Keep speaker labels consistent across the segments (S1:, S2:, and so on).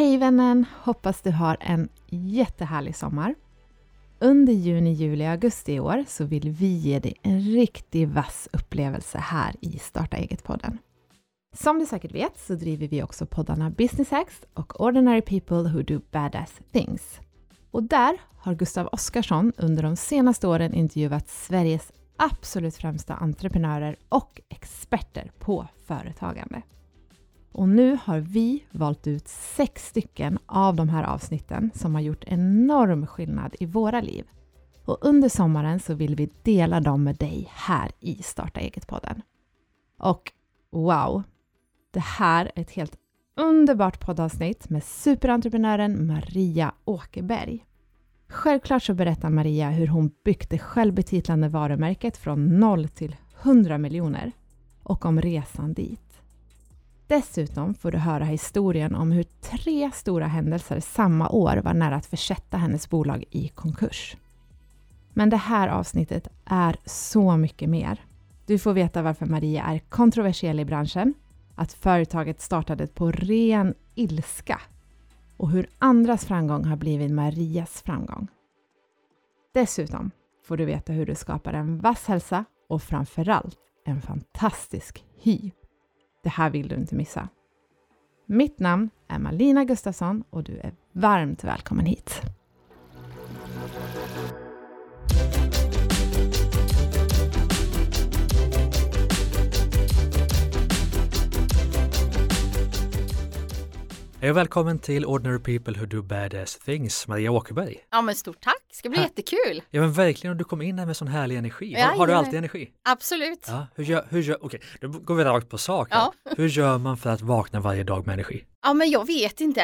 S1: Hej vännen! Hoppas du har en jättehärlig sommar. Under juni, juli och augusti i år så vill vi ge dig en riktigt vass upplevelse här i Starta eget-podden. Som du säkert vet så driver vi också poddarna Business Hacks och Ordinary People Who Do Badass Things. Och där har Gustav Oskarsson under de senaste åren intervjuat Sveriges absolut främsta entreprenörer och experter på företagande. Och nu har vi valt ut sex stycken av de här avsnitten som har gjort enorm skillnad i våra liv. Och under sommaren så vill vi dela dem med dig här i Starta eget-podden. Och wow, det här är ett helt underbart poddavsnitt med superentreprenören Maria Åkerberg. Självklart så berättar Maria hur hon byggt det självbetitlande varumärket från noll till 100 miljoner och om resan dit. Dessutom får du höra historien om hur tre stora händelser samma år var nära att försätta hennes bolag i konkurs. Men det här avsnittet är så mycket mer. Du får veta varför Maria är kontroversiell i branschen, att företaget startade på ren ilska och hur andras framgång har blivit Marias framgång. Dessutom får du veta hur du skapar en vass hälsa och framförallt en fantastisk hy. Det här vill du inte missa. Mitt namn är Malina Gustafsson och du är varmt välkommen hit.
S2: Hej och välkommen till Ordinary People Who Do Badass Things, Maria Åkerberg.
S3: Ja men stort tack, det ska bli
S2: Ha.
S3: jättekul.
S2: Ja men verkligen, och du kom in här med sån härlig energi. Har,
S3: Ja,
S2: har du alltid energi?
S3: Absolut.
S2: Ja, hur gör, hur gör, okej, då går vi rakt på sak. här.
S3: Ja.
S2: Hur gör man för att vakna varje dag med energi?
S3: Ja men jag vet inte,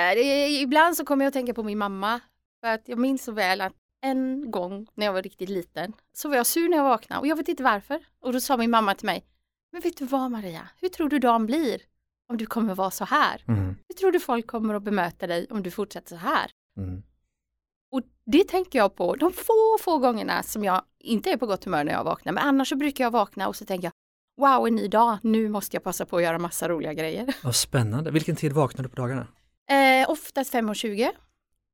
S3: ibland så kommer jag att tänka på min mamma. För att jag minns så väl att en gång när jag var riktigt liten så var jag sur när jag vaknade och jag vet inte varför. Och då sa min mamma till mig, men vet du vad Maria, hur tror du dagen blir om du kommer vara så här?
S2: Mm,
S3: Hur tror du folk kommer att bemöta dig om du fortsätter så här?
S2: mm,
S3: Och det tänker jag på de få, få gångerna som jag inte är på gott humör när jag vaknar. Men annars så brukar jag vakna och så tänker jag, wow en ny dag, nu måste jag passa på att göra massa roliga grejer.
S2: Vad spännande. Vilken tid vaknar du på dagarna?
S3: Eh, oftast 5.20,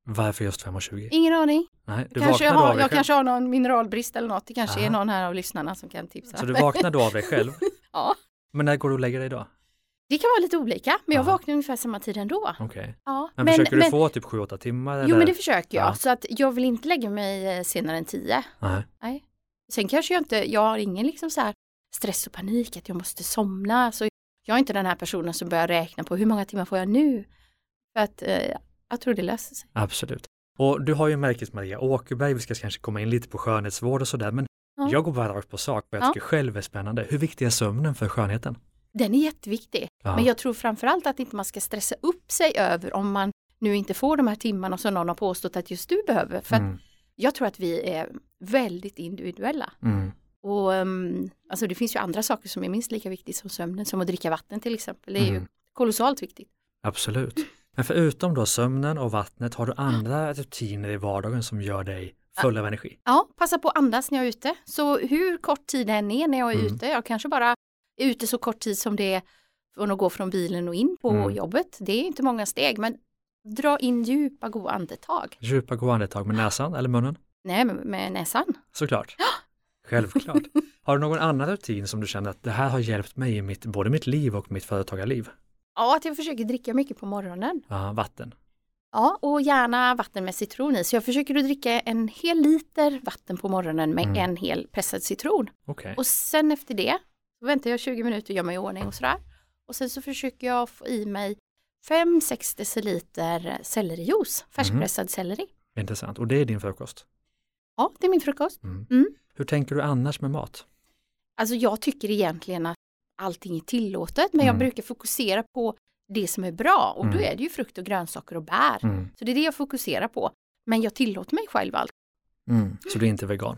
S2: Varför just 5.20?
S3: ingen aning.
S2: Nej, du
S3: kanske jag har, jag
S2: själv.
S3: kanske har någon mineralbrist eller något. Det kanske är
S2: Aha.
S3: någon här av lyssnarna som kan tipsa.
S2: Så du vaknar då av dig själv?
S3: Ja.
S2: Men när går du och lägger dig då?
S3: Det kan vara lite olika, men jag
S2: Aha.
S3: vaknar ungefär samma tid ändå.
S2: Okej.
S3: Ja.
S2: Men, försöker du få typ 7-8 timmar?
S3: Jo
S2: eller?
S3: men det försöker jag,
S2: Ja.
S3: så att jag vill inte lägga mig eh, senare än 10.
S2: Nej.
S3: Nej. Sen kanske jag inte, jag har ingen liksom så här stress och panik att jag måste somna. Så jag är inte den här personen som börjar räkna på hur många timmar får jag nu? För att eh, jag tror det löser sig.
S2: Absolut. Och du har ju märket Maria Åkerberg, vi ska kanske komma in lite på skönhetsvård och sådär, men
S3: Ja.
S2: jag går bara rakt på sak, vad jag
S3: Ja.
S2: tycker själv är spännande. Hur viktig är sömnen för skönheten?
S3: Den är jätteviktig.
S2: Ja.
S3: Men jag tror framförallt att inte man ska stressa upp sig över om man nu inte får de här timmarna som någon har påstått att just du behöver. För
S2: Mm,
S3: jag tror att vi är väldigt individuella.
S2: mm,
S3: Och um, alltså det finns ju andra saker som är minst lika viktigt som sömnen, som att dricka vatten till exempel. Det är ju
S2: Mm.
S3: kolossalt viktigt.
S2: absolut. Men förutom då sömnen och vattnet, har du andra rutiner i vardagen som gör dig full av energi?
S3: Ja, passa på att andas när jag är ute. Så hur kort tid det än är när jag är
S2: Mm.
S3: ute, jag kanske bara ute så kort tid som det är från att gå från bilen och in på
S2: Mm.
S3: jobbet. Det är inte många steg, men dra in djupa goda andetag.
S2: Djupa goda andetag med näsan eller munnen?
S3: Nej, med, näsan.
S2: Såklart. Självklart. Har du någon annan rutin som du känner att det här har hjälpt mig i mitt, både mitt liv och mitt företagarliv?
S3: Ja, att jag försöker dricka mycket på morgonen.
S2: Ja, vatten.
S3: Ja, och gärna vatten med citron i. Så jag försöker att dricka en hel liter vatten på morgonen med
S2: Mm.
S3: en hel pressad citron.
S2: Okej.
S3: Och sen efter det väntar jag 20 minuter gör mig i ordning och sådär. Och sen så försöker jag få i mig 5-6 deciliter sellerijuice, färskpressad selleri.
S2: Intressant. Och det är din frukost?
S3: Ja, det är min frukost.
S2: Mm.
S3: Mm.
S2: Hur tänker du annars med mat?
S3: Alltså jag tycker egentligen att allting är tillåtet, men jag
S2: Mm.
S3: brukar fokusera på det som är bra och då
S2: Mm.
S3: är det ju frukt och grönsaker och bär.
S2: Mm.
S3: Så det är det jag fokuserar på. Men jag tillåter mig själv allt.
S2: Mm. Så du är inte vegan?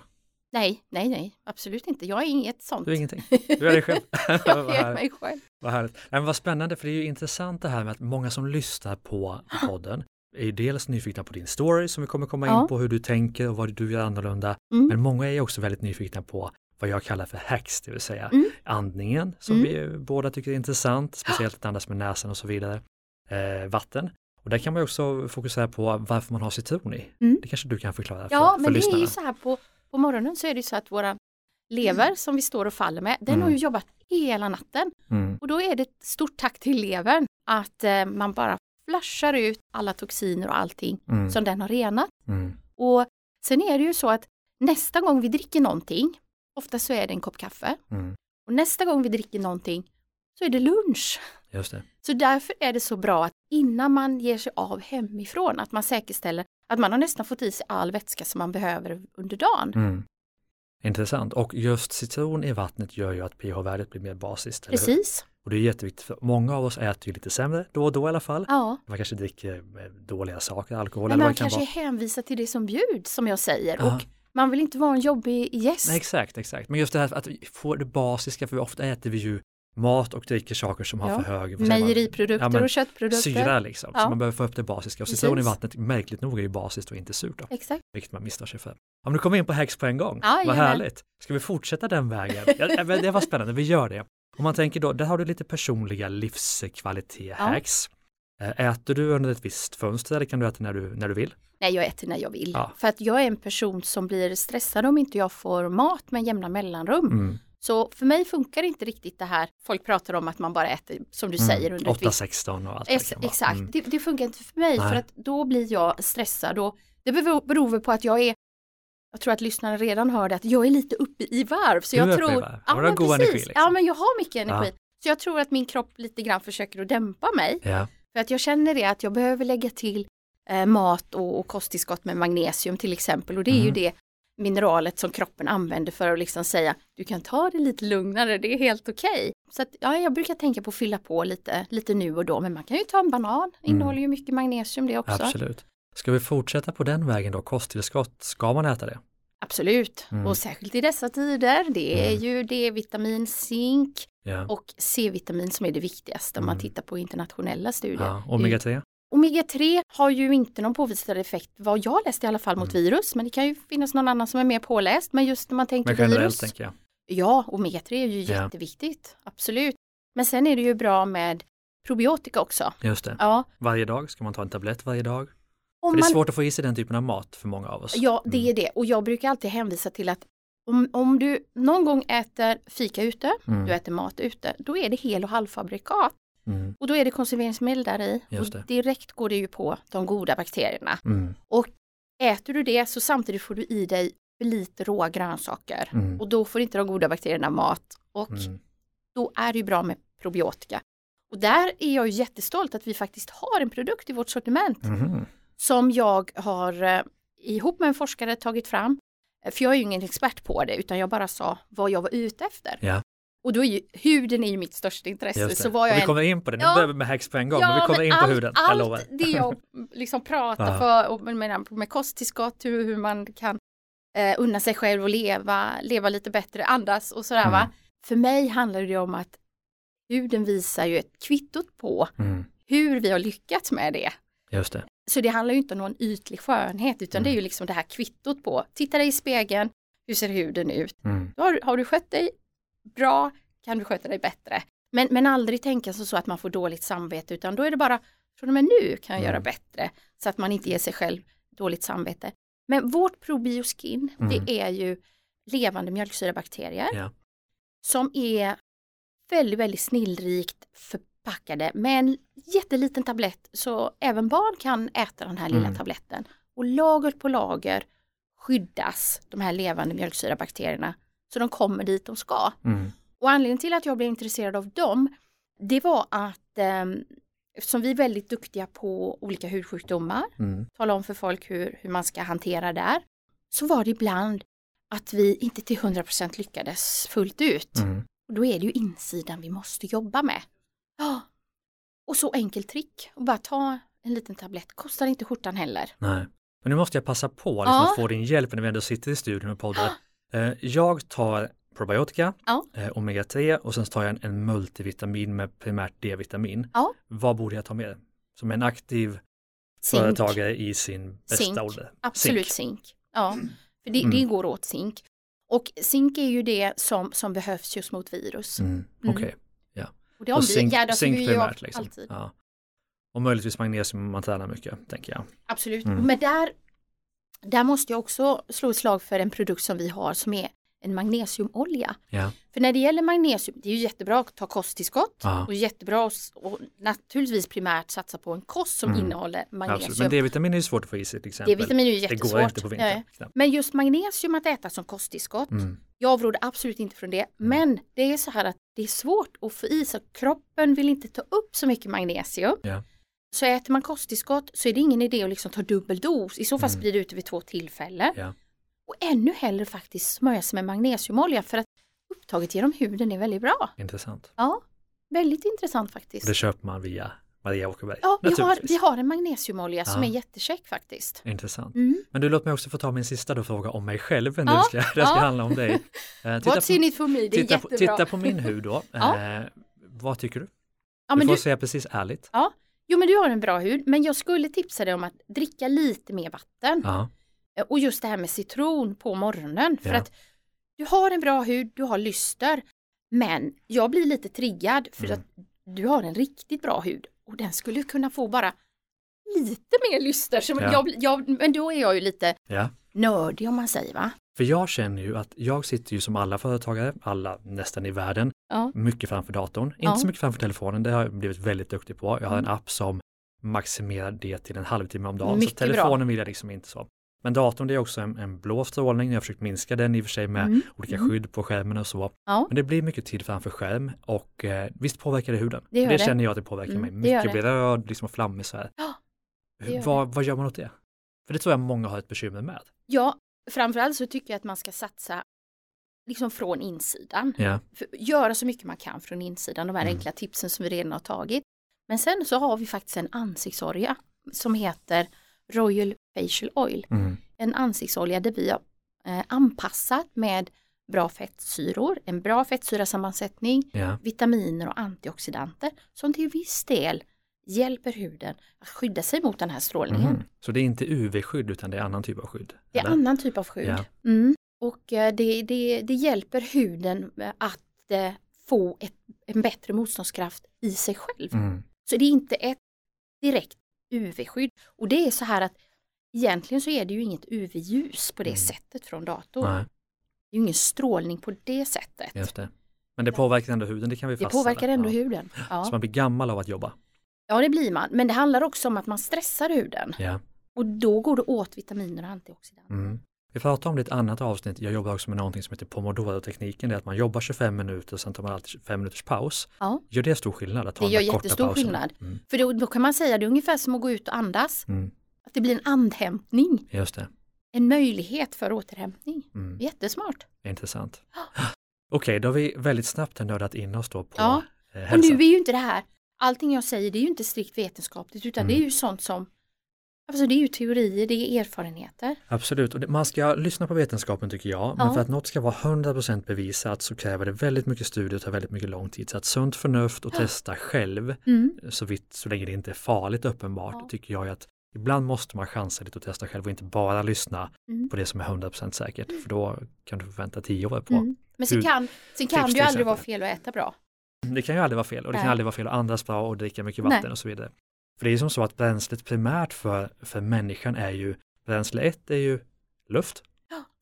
S3: Nej, nej, nej, absolut inte. Jag är inget sånt.
S2: Du är ingenting? Du är dig själv?
S3: jag är mig själv.
S2: vad härligt. Nej, men vad spännande, för det är ju intressant det här med att många som lyssnar på podden är ju dels nyfikna på din story som vi kommer komma in
S3: Ja.
S2: på, hur du tänker och vad du gör annorlunda.
S3: Mm.
S2: Men många är också väldigt nyfikna på vad jag kallar för hacks, det vill säga
S3: Mm.
S2: andningen som
S3: Mm.
S2: vi båda tycker är intressant, speciellt att andas med näsan och så vidare. Eh, vatten Och där kan man också fokusera på varför man har citron i.
S3: Mm.
S2: Det kanske du kan förklara för,
S3: Ja,
S2: för
S3: men det är
S2: lyssnarna.
S3: ju så här på, på morgonen så är det så att våra lever som vi står och faller med, den
S2: Mm.
S3: har ju jobbat hela natten.
S2: Mm.
S3: Och då är det ett stort tack till levern att eh, man bara flashar ut alla toxiner och allting
S2: Mm.
S3: som den har renat.
S2: Mm.
S3: Och sen är det ju så att nästa gång vi dricker någonting, ofta så är det en kopp kaffe,
S2: Mm.
S3: och nästa gång vi dricker någonting så är det lunch.
S2: Just det.
S3: Så därför är det så bra att innan man ger sig av hemifrån, att man säkerställer att man har nästan fått i sig all vätska som man behöver under dagen.
S2: Mm. Intressant. Och just citron i vattnet gör ju att pH-värdet blir mer basiskt.
S3: Precis.
S2: Och det är jätteviktigt för många av oss äter ju lite sämre då och då i alla fall.
S3: Ja.
S2: Man kanske dricker eh, dåliga saker, alkohol
S3: Men
S2: eller vad
S3: man
S2: det kan
S3: kanske
S2: vara.
S3: hänvisar till det som bjuds som jag säger
S2: Ja.
S3: och man vill inte vara en jobbig gäst.
S2: Nej, exakt, exakt. Men just det här att får det basiska, för ofta äter vi ju mat och dricker saker som har
S3: Ja.
S2: för hög man?
S3: Mejeriprodukter
S2: Ja,
S3: och köttprodukter.
S2: syra liksom. Så
S3: Ja.
S2: man behöver få upp det basiska. Och citron i vattnet, märkligt nog, är ju basiskt och inte surt. Då,
S3: Exakt.
S2: vilket man misstar sig för. Men nu kommer in på hacks på en gång.
S3: Ja,
S2: Vad
S3: jajamän.
S2: härligt. Ska vi fortsätta den vägen? Ja, det var spännande, vi gör det. Om man tänker då, där har du lite personliga livskvalitet-hacks. Eh, Äter du under ett visst fönster eller kan du äta när du, när du vill?
S3: Nej, jag äter när jag vill. För att jag är en person som blir stressad om inte jag får mat med jämna mellanrum.
S2: Mm.
S3: Så för mig funkar inte riktigt det här. Folk pratar om att man bara äter, som du säger, under ett visst
S2: 8-16 och allt vad det
S3: exakt,
S2: Mm.
S3: det, det funkar inte för mig
S2: Nej.
S3: för att då blir jag stressad och det beror, beror väl på att jag är jag tror att lyssnarna redan hörde att jag är lite uppe i varv. Så
S2: Du är
S3: jag
S2: uppe i
S3: tror,
S2: varv.
S3: Ja, men precis.
S2: energi, liksom.
S3: Ja men jag har mycket energi.
S2: Ja.
S3: Så jag tror att min kropp lite grann försöker att dämpa mig.
S2: Ja,
S3: För att jag känner det att jag behöver lägga till eh, mat och, och kosttillskott med magnesium till exempel. Och det är ju
S2: Mm.
S3: det mineralet som kroppen använder för att liksom säga du kan ta det lite lugnare, det är helt okej. Så att, ja, jag brukar tänka på att fylla på lite, lite nu och då, men man kan ju ta en banan, innehåller ju mycket magnesium det också.
S2: Mm. absolut. Ska vi fortsätta på den vägen då? Kosttillskott, ska man äta det?
S3: Absolut,
S2: Mm.
S3: och särskilt i dessa tider, det är
S2: Mm.
S3: ju D-vitamin, zink
S2: Ja.
S3: och C-vitamin som är det viktigaste om man
S2: Mm.
S3: tittar på internationella studier.
S2: ja. Omega-3?
S3: Omega-3 har ju inte någon påvisad effekt, vad jag läst i alla fall, mot
S2: Mm.
S3: virus, men det kan ju finnas någon annan som är mer påläst, men just när man tänker
S2: Men generellt
S3: virus.
S2: tänker jag.
S3: Ja, omega-3 är ju
S2: Ja.
S3: jätteviktigt, absolut. Men sen är det ju bra med probiotika också.
S2: Just det.
S3: Ja,
S2: Varje dag, ska man ta en tablett varje dag?
S3: om
S2: För det är svårt att få i sig den typen av mat för många av oss.
S3: ja, det
S2: Mm.
S3: är det. Och jag brukar alltid hänvisa till att om, om du någon gång äter fika ute,
S2: Mm.
S3: du äter mat ute, då är det hel och halvfabrikat.
S2: Mm.
S3: Och då är det konserveringsmedel där i.
S2: Just
S3: Och direkt går det ju på de goda bakterierna.
S2: Mm.
S3: Äter du det så samtidigt får du i dig för lite råa grönsaker.
S2: Mm.
S3: Och då får inte de goda bakterierna mat. Och
S2: Mm.
S3: då är det ju bra med probiotika. Och där är jag jättestolt att vi faktiskt har en produkt i vårt sortiment
S2: Mhm.
S3: som jag har eh, ihop med en forskare tagit fram. Eh, För jag är ju ingen expert på det utan jag bara sa vad jag var ute efter.
S2: Ja.
S3: Och då är ju huden är ju mitt största intresse. Så
S2: Och
S3: jag
S2: vi
S3: än
S2: kommer in på det, nu
S3: Ja.
S2: börjar vi med hacks på en gång,
S3: Ja,
S2: men vi kommer
S3: men
S2: in på
S3: allt,
S2: huden, jag lovar.
S3: Allt det jag liksom pratar för, och med, med, kosttillskott, hur, hur man kan eh, unna sig själv och leva, leva lite bättre, andas och sådär va.
S2: Mm.
S3: För mig handlar det om att huden visar ju ett kvittot på
S2: Mm.
S3: hur vi har lyckats med det.
S2: Just det.
S3: Så det handlar ju inte om någon ytlig skönhet utan
S2: Mm.
S3: det är ju liksom det här kvittot på, titta dig i spegeln, hur ser huden ut?
S2: Mm.
S3: Då har, har du skött dig bra, kan du sköta dig bättre. Men, men aldrig tänka så, så att man får dåligt samvete utan då är det bara från och med nu kan jag
S2: Mm.
S3: göra bättre så att man inte ger sig själv dåligt samvete. Men vårt probioskin
S2: Mm.
S3: det är ju levande mjölksyrabakterier
S2: Ja.
S3: som är väldigt, väldigt snillrikt förpackade med en jätteliten tablett så även barn kan äta den här lilla
S2: Mm.
S3: tabletten. Och lager på lager skyddas de här levande mjölksyrabakterierna så de kommer dit de ska.
S2: Mm.
S3: Och anledningen till att jag blev intresserad av dem det var att eh, eftersom vi är väldigt duktiga på olika hudsjukdomar,
S2: Mm.
S3: tala om för folk hur, hur man ska hantera där, så var det ibland att vi inte till 100% lyckades fullt ut.
S2: Mm.
S3: Och då är det ju insidan vi måste jobba med. Ja. Och så enkelt trick, och bara ta en liten tablett, kostar inte skjortan heller.
S2: Nej. Men nu måste jag passa på liksom,
S3: Ja.
S2: att få din hjälp när vi ändå sitter i studion och poddar. Eh, Jag tar probiotika,
S3: Ja.
S2: eh, omega-3 och sen tar jag en, en multivitamin med primärt D-vitamin.
S3: Ja.
S2: Vad borde jag ta med? Som en aktiv
S3: Zink,
S2: företagare i sin bästa
S3: Zink.
S2: ålder.
S3: absolut
S2: Zink.
S3: zink. Ja, för det,
S2: Mm.
S3: det går åt zink. Och zink är ju det som, som behövs just mot virus.
S2: Mm.
S3: Mm.
S2: Okej.
S3: Och det
S2: Och zink,
S3: omgärdas
S2: zink
S3: vi
S2: primärt liksom.
S3: alltid.
S2: Ja. Och möjligtvis magnesium om man tränar mycket, tänker jag.
S3: Absolut,
S2: Mm.
S3: men där, där måste jag också slå ett slag för en produkt som vi har som är en magnesiumolja.
S2: Ja,
S3: För när det gäller magnesium, det är ju jättebra att ta kosttillskott
S2: Ja.
S3: och jättebra att och naturligtvis primärt satsa på en kost som
S2: Mm.
S3: innehåller
S2: absolut.
S3: magnesium.
S2: Men D-vitamin är ju svårt att få i sig till exempel.
S3: D-vitamin är ju
S2: det
S3: jättesvårt.
S2: går inte på vintern.
S3: Nej. Men just magnesium att äta som kosttillskott,
S2: Mm.
S3: jag avråder absolut inte från det. Men det är så här att det är svårt att få i sig, kroppen vill inte ta upp så mycket magnesium.
S2: Ja.
S3: Så äter man kosttillskott så är det ingen idé att liksom ta dubbel dos, i så fall
S2: Mm.
S3: sprida ut det vid två tillfällen.
S2: Ja.
S3: Och ännu hellre faktiskt smörja sig med magnesiumolja för att upptaget genom huden är väldigt bra.
S2: Intressant.
S3: Ja, väldigt intressant faktiskt.
S2: Och det köper man via Maria Åkerberg.
S3: Ja, vi har, vi har en magnesiumolja som
S2: Ja.
S3: är jättecheck faktiskt.
S2: Intressant.
S3: Mm.
S2: Men du, låt mig också få ta min sista då fråga om mig själv. Nu
S3: Ja,
S2: ska, det ska
S3: ja.
S2: handla om dig. Eh, titta,
S3: What's in it for me, det är
S2: titta, på,
S3: jättebra.
S2: titta på min hud då.
S3: Ja.
S2: Eh, vad tycker du?
S3: ja,
S2: du får
S3: du,
S2: säga precis ärligt.
S3: Jo men du har en bra hud, men jag skulle tipsa dig om att dricka lite mer vatten.
S2: Ja,
S3: Eh, Och just det här med citron på morgonen. För
S2: Ja.
S3: att du har en bra hud, du har lyster. Men jag blir lite triggad för
S2: Mm.
S3: att du har en riktigt bra hud. Och den skulle kunna få bara lite mer lyster. Så
S2: Ja.
S3: jag, jag, men då är jag ju lite nördig om man säger va?
S2: För jag känner ju att jag sitter ju som alla företagare, alla nästan i världen,
S3: Ja.
S2: mycket framför datorn. Inte
S3: Ja.
S2: så mycket framför telefonen, det har jag blivit väldigt duktig på. Jag har en
S3: Mm.
S2: app som maximerar det till en halvtimme om dagen.
S3: Mycket
S2: så telefonen vill jag liksom inte så. Men datorn det är också en, en blå strålning, jag har försökt minska den i och för sig med
S3: Mm.
S2: olika
S3: Mm.
S2: skydd på skärmen och så.
S3: Ja.
S2: Men det blir mycket tid framför skärm och eh, visst påverkar det huden.
S3: Det
S2: det
S3: det.
S2: känner jag att det påverkar
S3: Mm,
S2: mig. Mycket blir röd liksom flammig så här.
S3: Ja,
S2: vad, vad gör man åt det? För det tror jag många har ett bekymmer med.
S3: Ja, framförallt så tycker jag att man ska satsa liksom från insidan.
S2: Ja,
S3: För, göra så mycket man kan från insidan, de här
S2: Mm.
S3: enkla tipsen som vi redan har tagit. Men sen så har vi faktiskt en ansiktsolja som heter Royal Facial Oil.
S2: mm.
S3: En ansiktsolja där vi har eh, anpassat med bra fettsyror, en bra fettsyrasammansättning,
S2: ja.
S3: vitaminer och antioxidanter som till viss del hjälper huden att skydda sig mot den här strålningen.
S2: Mhm. Så det är inte UV-skydd utan det är annan typ av skydd?
S3: Det är
S2: eller?
S3: annan typ av skydd.
S2: Ja.
S3: Mm. Och eh, det, det, det hjälper huden eh, att eh, få ett, en bättre motståndskraft i sig själv.
S2: Mm.
S3: Så det är inte ett direkt UV-skydd. Och det är så här att egentligen så är det ju inget UV-ljus på det
S2: Mm.
S3: sättet från datorn.
S2: Nej,
S3: Det är ju ingen strålning på det sättet.
S2: just det. Men det påverkar ändå huden, det kan vi
S3: Det
S2: fastställa.
S3: påverkar ändå
S2: ja.
S3: huden.
S2: Så
S3: Ja.
S2: man blir gammal av att jobba.
S3: Ja, det blir man. Men det handlar också om att man stressar huden.
S2: Ja.
S3: Och då går det åt vitaminer och antioxidanter.
S2: Mm. Vi pratade om det i ett annat avsnitt, jag jobbar också med någonting som heter pomodoro-tekniken, det är att man jobbar 25 minuter och sen tar man alltid 25 minuters paus.
S3: Ja.
S2: Gör det stor skillnad? Att ta
S3: Det gör jättestor
S2: pauserna?
S3: skillnad.
S2: Mm.
S3: För då, då kan man säga det är ungefär som att gå ut och andas.
S2: Mm.
S3: Att det blir en andhämtning.
S2: Just det,
S3: En möjlighet för återhämtning.
S2: mm.
S3: Jättesmart.
S2: intressant. Okej, då har vi väldigt snabbt nördat in oss då på
S3: Ja.
S2: eh,
S3: Och
S2: hälsa.
S3: nu är ju inte det här, allting jag säger det är ju inte strikt vetenskapligt utan
S2: Mm.
S3: det är ju sånt som, alltså det är ju teorier, det är erfarenheter.
S2: Absolut, och det, man ska lyssna på vetenskapen tycker jag, men
S3: Ja.
S2: för att något ska vara 100% bevisat så kräver det väldigt mycket studier och tar väldigt mycket lång tid. Så att sunt förnuft och testa själv,
S3: Mm.
S2: så, vitt, så länge det inte är farligt uppenbart,
S3: Ja.
S2: tycker jag att ibland måste man chansa lite och testa själv och inte bara lyssna
S3: Mm.
S2: på det som är 100% säkert, för då kan du förvänta 10 år på.
S3: Mm. Men sen kan, sen kan det ju aldrig vara fel att äta bra.
S2: Det kan ju aldrig vara fel och det kan aldrig vara fel att andas bra och dricka mycket vatten
S3: Nej.
S2: och så vidare. För det är som så att bränslet primärt för, för människan är ju, bränsle 1 är ju luft,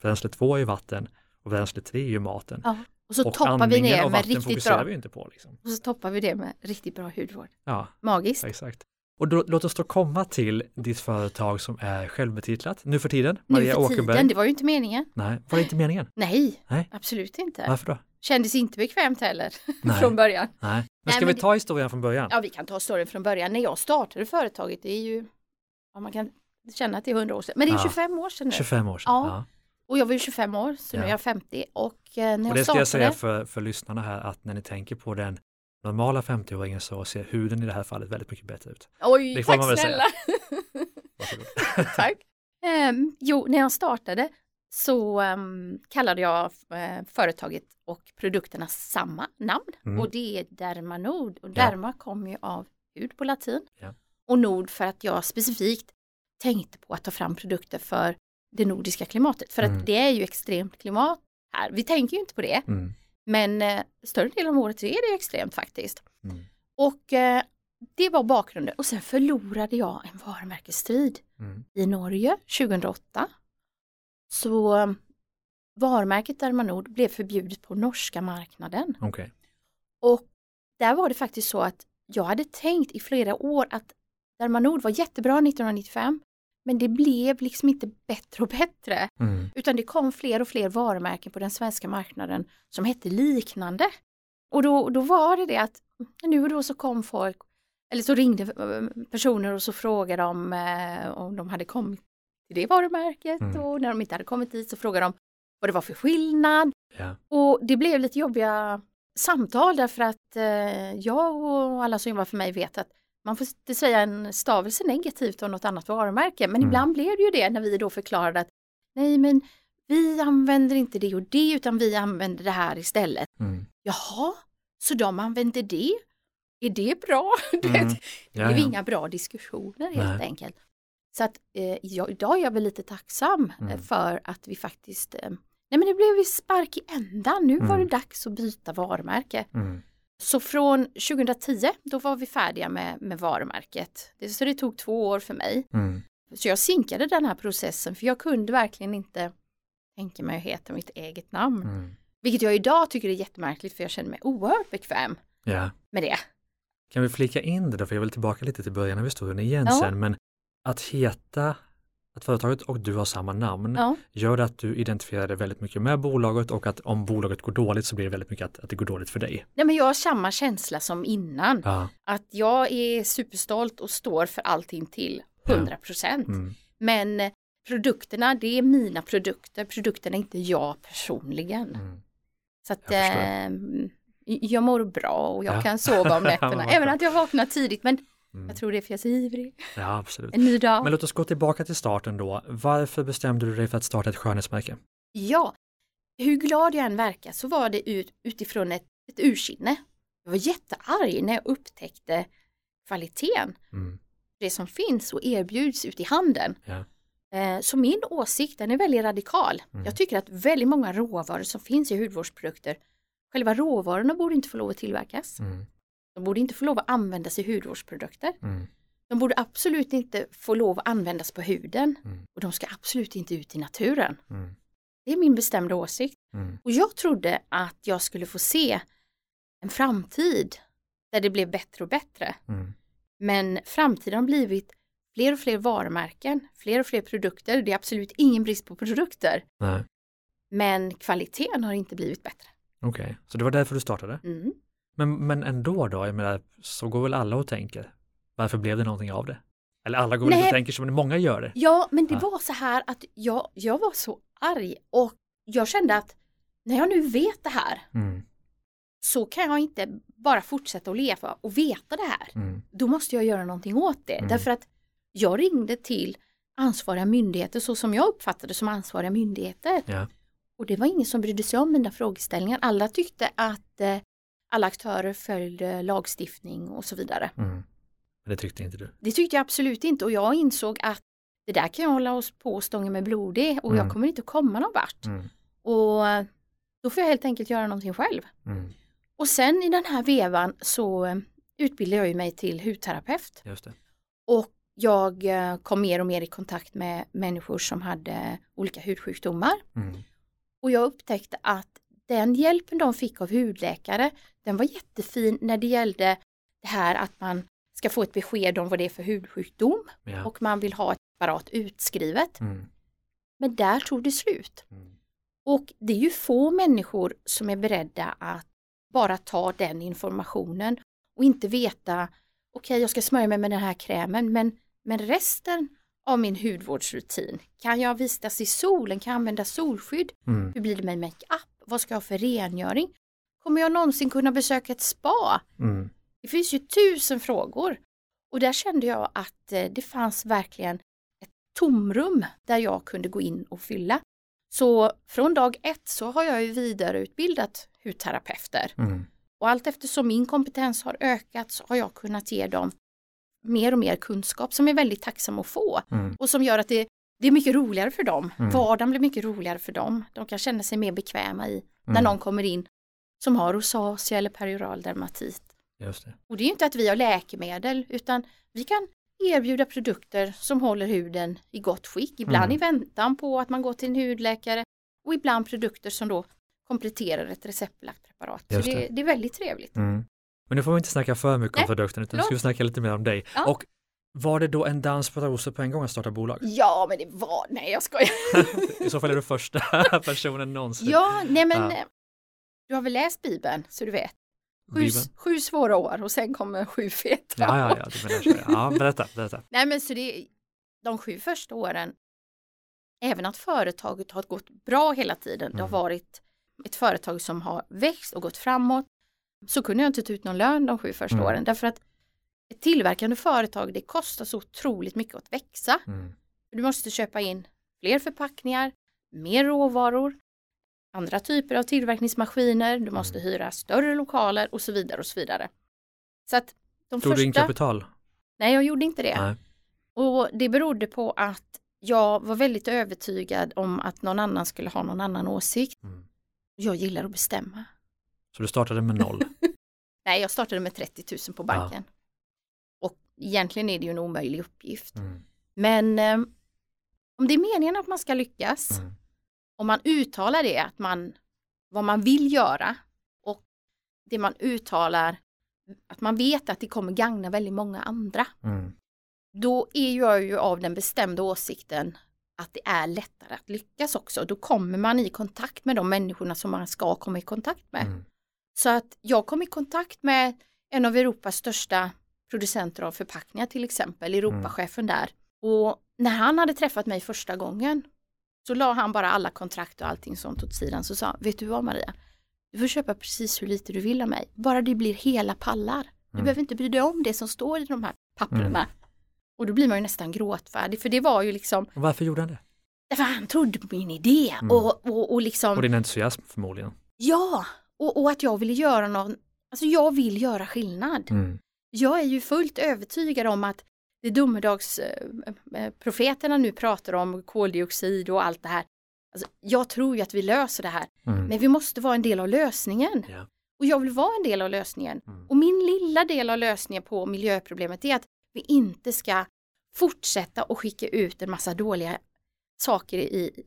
S2: bränsle 2 är ju vatten och bränsle 3 är ju maten.
S3: Ja. Och så
S2: och
S3: toppar vi
S2: och
S3: med riktigt bra.
S2: vi inte på. Liksom.
S3: Och så toppar vi det med riktigt bra hudvård.
S2: Ja,
S3: Magiskt.
S2: exakt. Och då, låt oss då komma till ditt företag som är självbetitlat nu för tiden,
S3: Nu
S2: Maria
S3: för
S2: Åkerberg.
S3: tiden, det var ju inte meningen.
S2: Nej, var det inte meningen?
S3: Nej,
S2: Nej.
S3: absolut inte.
S2: Varför då?
S3: Kändes inte bekvämt heller
S2: Nej.
S3: från början.
S2: Nej. Men
S3: Nej,
S2: ska
S3: men
S2: vi
S3: det-
S2: ta historien från början?
S3: Ja, vi kan ta storyn från början. När jag startade företaget, det är ju, ja, man kan känna att det är 100 år sedan, men det är
S2: Ja.
S3: 25 år sedan nu.
S2: 25 år sedan.
S3: Ja.
S2: Ja.
S3: Och jag var ju 25 år, så nu är jag 50 och eh, när
S2: Och
S3: jag
S2: det ska jag
S3: startade,
S2: säga för, för lyssnarna här att när ni tänker på den normala 50-åringen så ser huden i det här fallet väldigt mycket bättre ut.
S3: oj,
S2: det
S3: tack snälla. Tack. Ehm, jo, när jag startade så ehm, kallade jag eh, företaget och produkterna samma namn
S2: Mm.
S3: och det är Dermanod och
S2: Ja.
S3: Derma kommer ju av hud på latin
S2: Ja.
S3: och Nord för att jag specifikt tänkte på att ta fram produkter för det nordiska klimatet för
S2: Mm.
S3: att det är ju extremt klimat här. Vi tänker ju inte på det
S2: Mm.
S3: men eh, större delen av året är det extremt faktiskt.
S2: Mm.
S3: Och eh, det var bakgrunden och sen förlorade jag en varumärkesstrid
S2: Mm.
S3: i Norge 2008. Så varumärket Dermanord blev förbjudet på norska marknaden.
S2: Okej.
S3: Och där var det faktiskt så att jag hade tänkt i flera år att Dermanord var jättebra 1995 men det blev liksom inte bättre och bättre
S2: Mm.
S3: utan det kom fler och fler varumärken på den svenska marknaden som hette liknande. Och då, då var det det att nu och då så kom folk, eller så ringde personer och så frågade de eh, om de hade kommit det varumärket
S2: Mm.
S3: och när de inte hade kommit dit så frågade de vad det var för skillnad.
S2: Ja.
S3: Och det blev lite jobbiga samtal därför att eh, jag och alla som jobbar för mig vet att man får inte säga en stavelse negativt om något annat varumärke men
S2: Mm.
S3: ibland blev det ju det när vi då förklarade att nej men vi använder inte det och det utan vi använder det här istället.
S2: Mm.
S3: Jaha, så de använder det? Är det bra?
S2: Mm.
S3: vet, det
S2: Ja,
S3: blev
S2: ja.
S3: inga bra diskussioner helt
S2: Nej.
S3: enkelt. Så att eh, jag, idag är jag väl lite tacksam eh,
S2: Mm.
S3: för att vi faktiskt, eh, nej men det blev ju spark i ändan, nu var
S2: Mm.
S3: det dags att byta varumärke.
S2: Mm.
S3: Så från 2010, då var vi färdiga med, med varumärket. Det, så det tog två år för mig.
S2: Mm.
S3: Så jag sinkade den här processen för jag kunde verkligen inte tänka mig att heta mitt eget namn.
S2: Mm.
S3: Vilket jag idag tycker är jättemärkligt för jag känner mig oerhört bekväm
S2: Ja.
S3: med det.
S2: Kan vi flika in det då, för jag vill tillbaka lite till början av historien igen
S3: Ja.
S2: sen, men att heta, att företaget och du har samma namn,
S3: Ja,
S2: gör att du identifierar dig väldigt mycket med bolaget och att om bolaget går dåligt så blir det väldigt mycket att, att det går dåligt för dig.
S3: Nej, men jag har samma känsla som innan.
S2: Ja.
S3: Att jag är superstolt och står för allting till 100 procent.
S2: Mm.
S3: Men produkterna, det är mina produkter. Produkterna är inte jag personligen.
S2: Mm.
S3: Så att
S2: Jag
S3: eh, jag mår bra och jag
S2: Ja.
S3: kan sova om
S2: Ja,
S3: nätterna. även att jag vaknar tidigt. Men
S2: Mm.
S3: jag tror det är för jag är så ivrig.
S2: Ja, absolut.
S3: En ny dag.
S2: Men låt oss gå tillbaka till starten då. Varför bestämde du dig för att starta ett skönhetsmärke?
S3: Ja, hur glad jag än verkar så var det ut, utifrån ett, ett ursinne. Jag var jättearg när jag upptäckte kvaliteten,
S2: Mm.
S3: det som finns och erbjuds ute i handeln.
S2: Ja.
S3: Eh, Så min åsikt den är väldigt radikal.
S2: Mm.
S3: Jag tycker att väldigt många råvaror som finns i hudvårdsprodukter, själva råvarorna borde inte få lov att tillverkas.
S2: Mm.
S3: De borde inte få lov att användas i hudvårdsprodukter.
S2: Mm.
S3: De borde absolut inte få lov att användas på huden
S2: Mm.
S3: och de ska absolut inte ut i naturen.
S2: Mm.
S3: Det är min bestämda åsikt.
S2: Mm.
S3: Och jag trodde att jag skulle få se en framtid där det blev bättre och bättre.
S2: Mm.
S3: Men framtiden har blivit fler och fler varumärken, fler och fler produkter. Det är absolut ingen brist på produkter.
S2: Nej,
S3: Men kvaliteten har inte blivit bättre.
S2: okej. Så det var därför du startade?
S3: Mm.
S2: Men, men ändå då, jag menar, så går väl alla och tänker. Varför blev det någonting av det? Eller alla går inte
S3: Nej.
S2: och tänker men många gör det.
S3: Ja, men det
S2: Ja.
S3: var så här att jag, jag var så arg och jag kände att när jag nu vet det här
S2: Mm.
S3: så kan jag inte bara fortsätta att leva och veta det här.
S2: Mm.
S3: Då måste jag göra någonting åt det.
S2: Mm.
S3: Därför att jag ringde till ansvariga myndigheter så som jag uppfattade som ansvariga myndigheter.
S2: Ja.
S3: Och det var ingen som brydde sig om mina frågeställningar. Alla tyckte att eh, alla aktörer följde lagstiftning och så vidare.
S2: Mm. Men det tyckte inte du.
S3: Det tyckte jag absolut inte och jag insåg att det där kan jag hålla oss på stången med blod i och
S2: Mm.
S3: jag kommer inte att komma någon vart.
S2: Mm.
S3: Och då får jag helt enkelt göra någonting själv.
S2: Mm.
S3: Och sen i den här vevan så eh, utbildade jag ju mig till hudterapeut. Och jag eh, kom mer och mer i kontakt med människor som hade olika hudsjukdomar.
S2: Mm.
S3: Och jag upptäckte att den hjälpen de fick av hudläkare, den var jättefin när det gällde det här att man ska få ett besked om vad det är för hudsjukdom
S2: Ja.
S3: och man vill ha ett preparat utskrivet.
S2: Mm.
S3: Men där tog det slut.
S2: Mm.
S3: Och det är ju få människor som är beredda att bara ta den informationen och inte veta okej jag ska smörja mig med den här krämen men, men resten av min hudvårdsrutin, kan jag vistas i solen, kan jag använda solskydd,
S2: Mm.
S3: hur blir det med makeup, vad ska jag ha för rengöring, kommer jag någonsin kunna besöka ett spa?
S2: Mm.
S3: Det finns ju tusen frågor och där kände jag att eh, det fanns verkligen ett tomrum där jag kunde gå in och fylla. Så från dag ett så har jag ju vidareutbildat hudterapeuter
S2: Mm.
S3: och allt eftersom min kompetens har ökat så har jag kunnat ge dem mer och mer kunskap som är väldigt tacksam att få
S2: Mm.
S3: och som gör att det, det är mycket roligare för dem.
S2: Mm.
S3: Vardagen blir mycket roligare för dem. De kan känna sig mer bekväma i när
S2: Mm.
S3: någon kommer in som har rosacea eller perioral dermatit
S2: Just det.
S3: Och det är inte att vi har läkemedel utan vi kan erbjuda produkter som håller huden i gott skick. Ibland
S2: Mm.
S3: i väntan på att man går till en hudläkare och ibland produkter som då kompletterar ett receptbelagt preparat.
S2: Just
S3: det,
S2: det.
S3: det är väldigt trevligt.
S2: Mm. Men nu får vi inte snacka för mycket
S3: Nej,
S2: om produkten utan nu ska vi snacka lite mer om dig.
S3: Ja.
S2: Och var det då en dans på rosor på en gång att starta bolag?
S3: Ja, men det var, nej jag skojar.
S2: I så fall är du första personen någonsin.
S3: Ja, nej men
S2: Ja.
S3: eh, du har väl läst Bibeln så du vet. Sju, sju svåra år och sen kommer sju feta
S2: Ja, ja, ja, du menar så. Ja, berätta, berätta.
S3: Nej men så det de sju första åren, även att företaget har gått bra hela tiden, det har
S2: Mm.
S3: varit ett företag som har växt och gått framåt, så kunde jag inte ta ut någon lön de sju första
S2: Mm.
S3: åren därför att ett tillverkande företag det kostar så otroligt mycket att växa.
S2: Mm.
S3: Du måste köpa in fler förpackningar, mer råvaror, andra typer av tillverkningsmaskiner, du måste
S2: Mm.
S3: hyra större lokaler och så vidare och så vidare. Så att de
S2: Tog du in
S3: första...
S2: kapital?
S3: Nej, jag gjorde inte det.
S2: Nej.
S3: Och det berodde på att jag var väldigt övertygad om att någon annan skulle ha någon annan åsikt.
S2: Mm.
S3: Jag gillar att bestämma.
S2: Så du startade med noll?
S3: Nej, jag startade med 30 000 på banken. Och egentligen är det ju en omöjlig uppgift.
S2: Mm.
S3: Men eh, om det är meningen att man ska lyckas,
S2: Mm.
S3: om man uttalar det, att man, vad man vill göra och det man uttalar, att man vet att det kommer gagna väldigt många andra,
S2: Mm.
S3: då är jag ju av den bestämda åsikten att det är lättare att lyckas också. Då kommer man i kontakt med de människorna som man ska komma i kontakt med.
S2: Mm.
S3: Så att jag kom i kontakt med en av Europas största producenter av förpackningar till exempel, Europachefen där. Och när han hade träffat mig första gången så la han bara alla kontrakt och allting sånt åt sidan så sa han, vet du vad Maria, du får köpa precis hur lite du vill av mig, bara det blir hela pallar. Du
S2: Mm.
S3: behöver inte bry dig om det som står i de här papperna.
S2: Mm.
S3: Och då blir man ju nästan gråtfärdig för det var ju liksom,
S2: Och varför gjorde han det?
S3: därför han trodde på min idé
S2: Mm.
S3: och, och, och liksom
S2: Och din entusiasm förmodligen.
S3: Ja, och, och att jag ville göra någon, alltså jag vill göra skillnad. Jag är ju fullt övertygad om att det domedagsprofeterna nu pratar om koldioxid och allt det här. Alltså, jag tror ju att vi löser det här,
S2: Mm.
S3: men vi måste vara en del av lösningen.
S2: Ja.
S3: Och jag vill vara en del av lösningen.
S2: Mm.
S3: Och min lilla del av lösningen på miljöproblemet är att vi inte ska fortsätta och skicka ut en massa dåliga saker i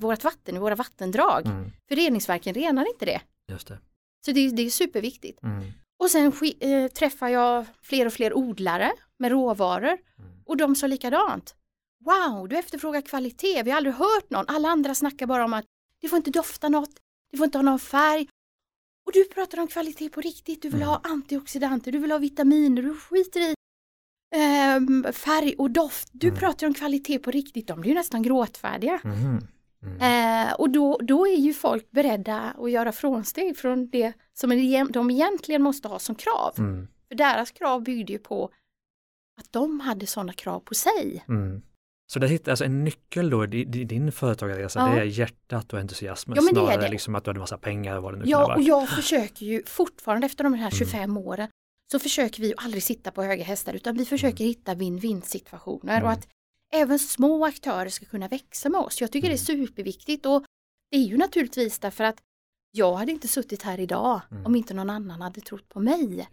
S3: vårt vatten, i våra vattendrag.
S2: Mm.
S3: För reningsverken renar inte det.
S2: Just det.
S3: Så det, det är superviktigt.
S2: Mm.
S3: Och sen eh, träffar jag fler och fler odlare med råvaror
S2: Mm.
S3: och de sa likadant. Wow, du efterfrågar kvalitet, vi har aldrig hört någon. Alla andra snackar bara om att det får inte dofta något, det får inte ha någon färg. Och du pratar om kvalitet på riktigt, du vill
S2: Mm.
S3: ha antioxidanter, du vill ha vitaminer, du skiter i ehm, färg och doft. Du
S2: Mm.
S3: pratar om kvalitet på riktigt, de blir ju nästan gråtfärdiga.
S2: Mm. Mm.
S3: Eh, och då, då är ju folk beredda att göra frånsteg från det som de egentligen måste ha som krav.
S2: Mm.
S3: För deras krav byggde ju på att de hade sådana krav på sig.
S2: Mm. Så det hittar alltså en nyckel då i di- din företagarresa,
S3: Ja.
S2: det är hjärtat och entusiasmen
S3: Ja, men det
S2: snarare
S3: det.
S2: liksom att du hade massa pengar och vad det nu
S3: Ja, och jag försöker ju fortfarande efter de här
S2: Mm.
S3: 25 åren så försöker vi aldrig sitta på höga hästar utan vi försöker hitta win-win situationer
S2: Mm.
S3: och att även små aktörer ska kunna växa med oss. Jag tycker det är superviktigt och det är ju naturligtvis därför att jag hade inte suttit här idag
S2: Mm.
S3: om inte någon annan hade trott på mig.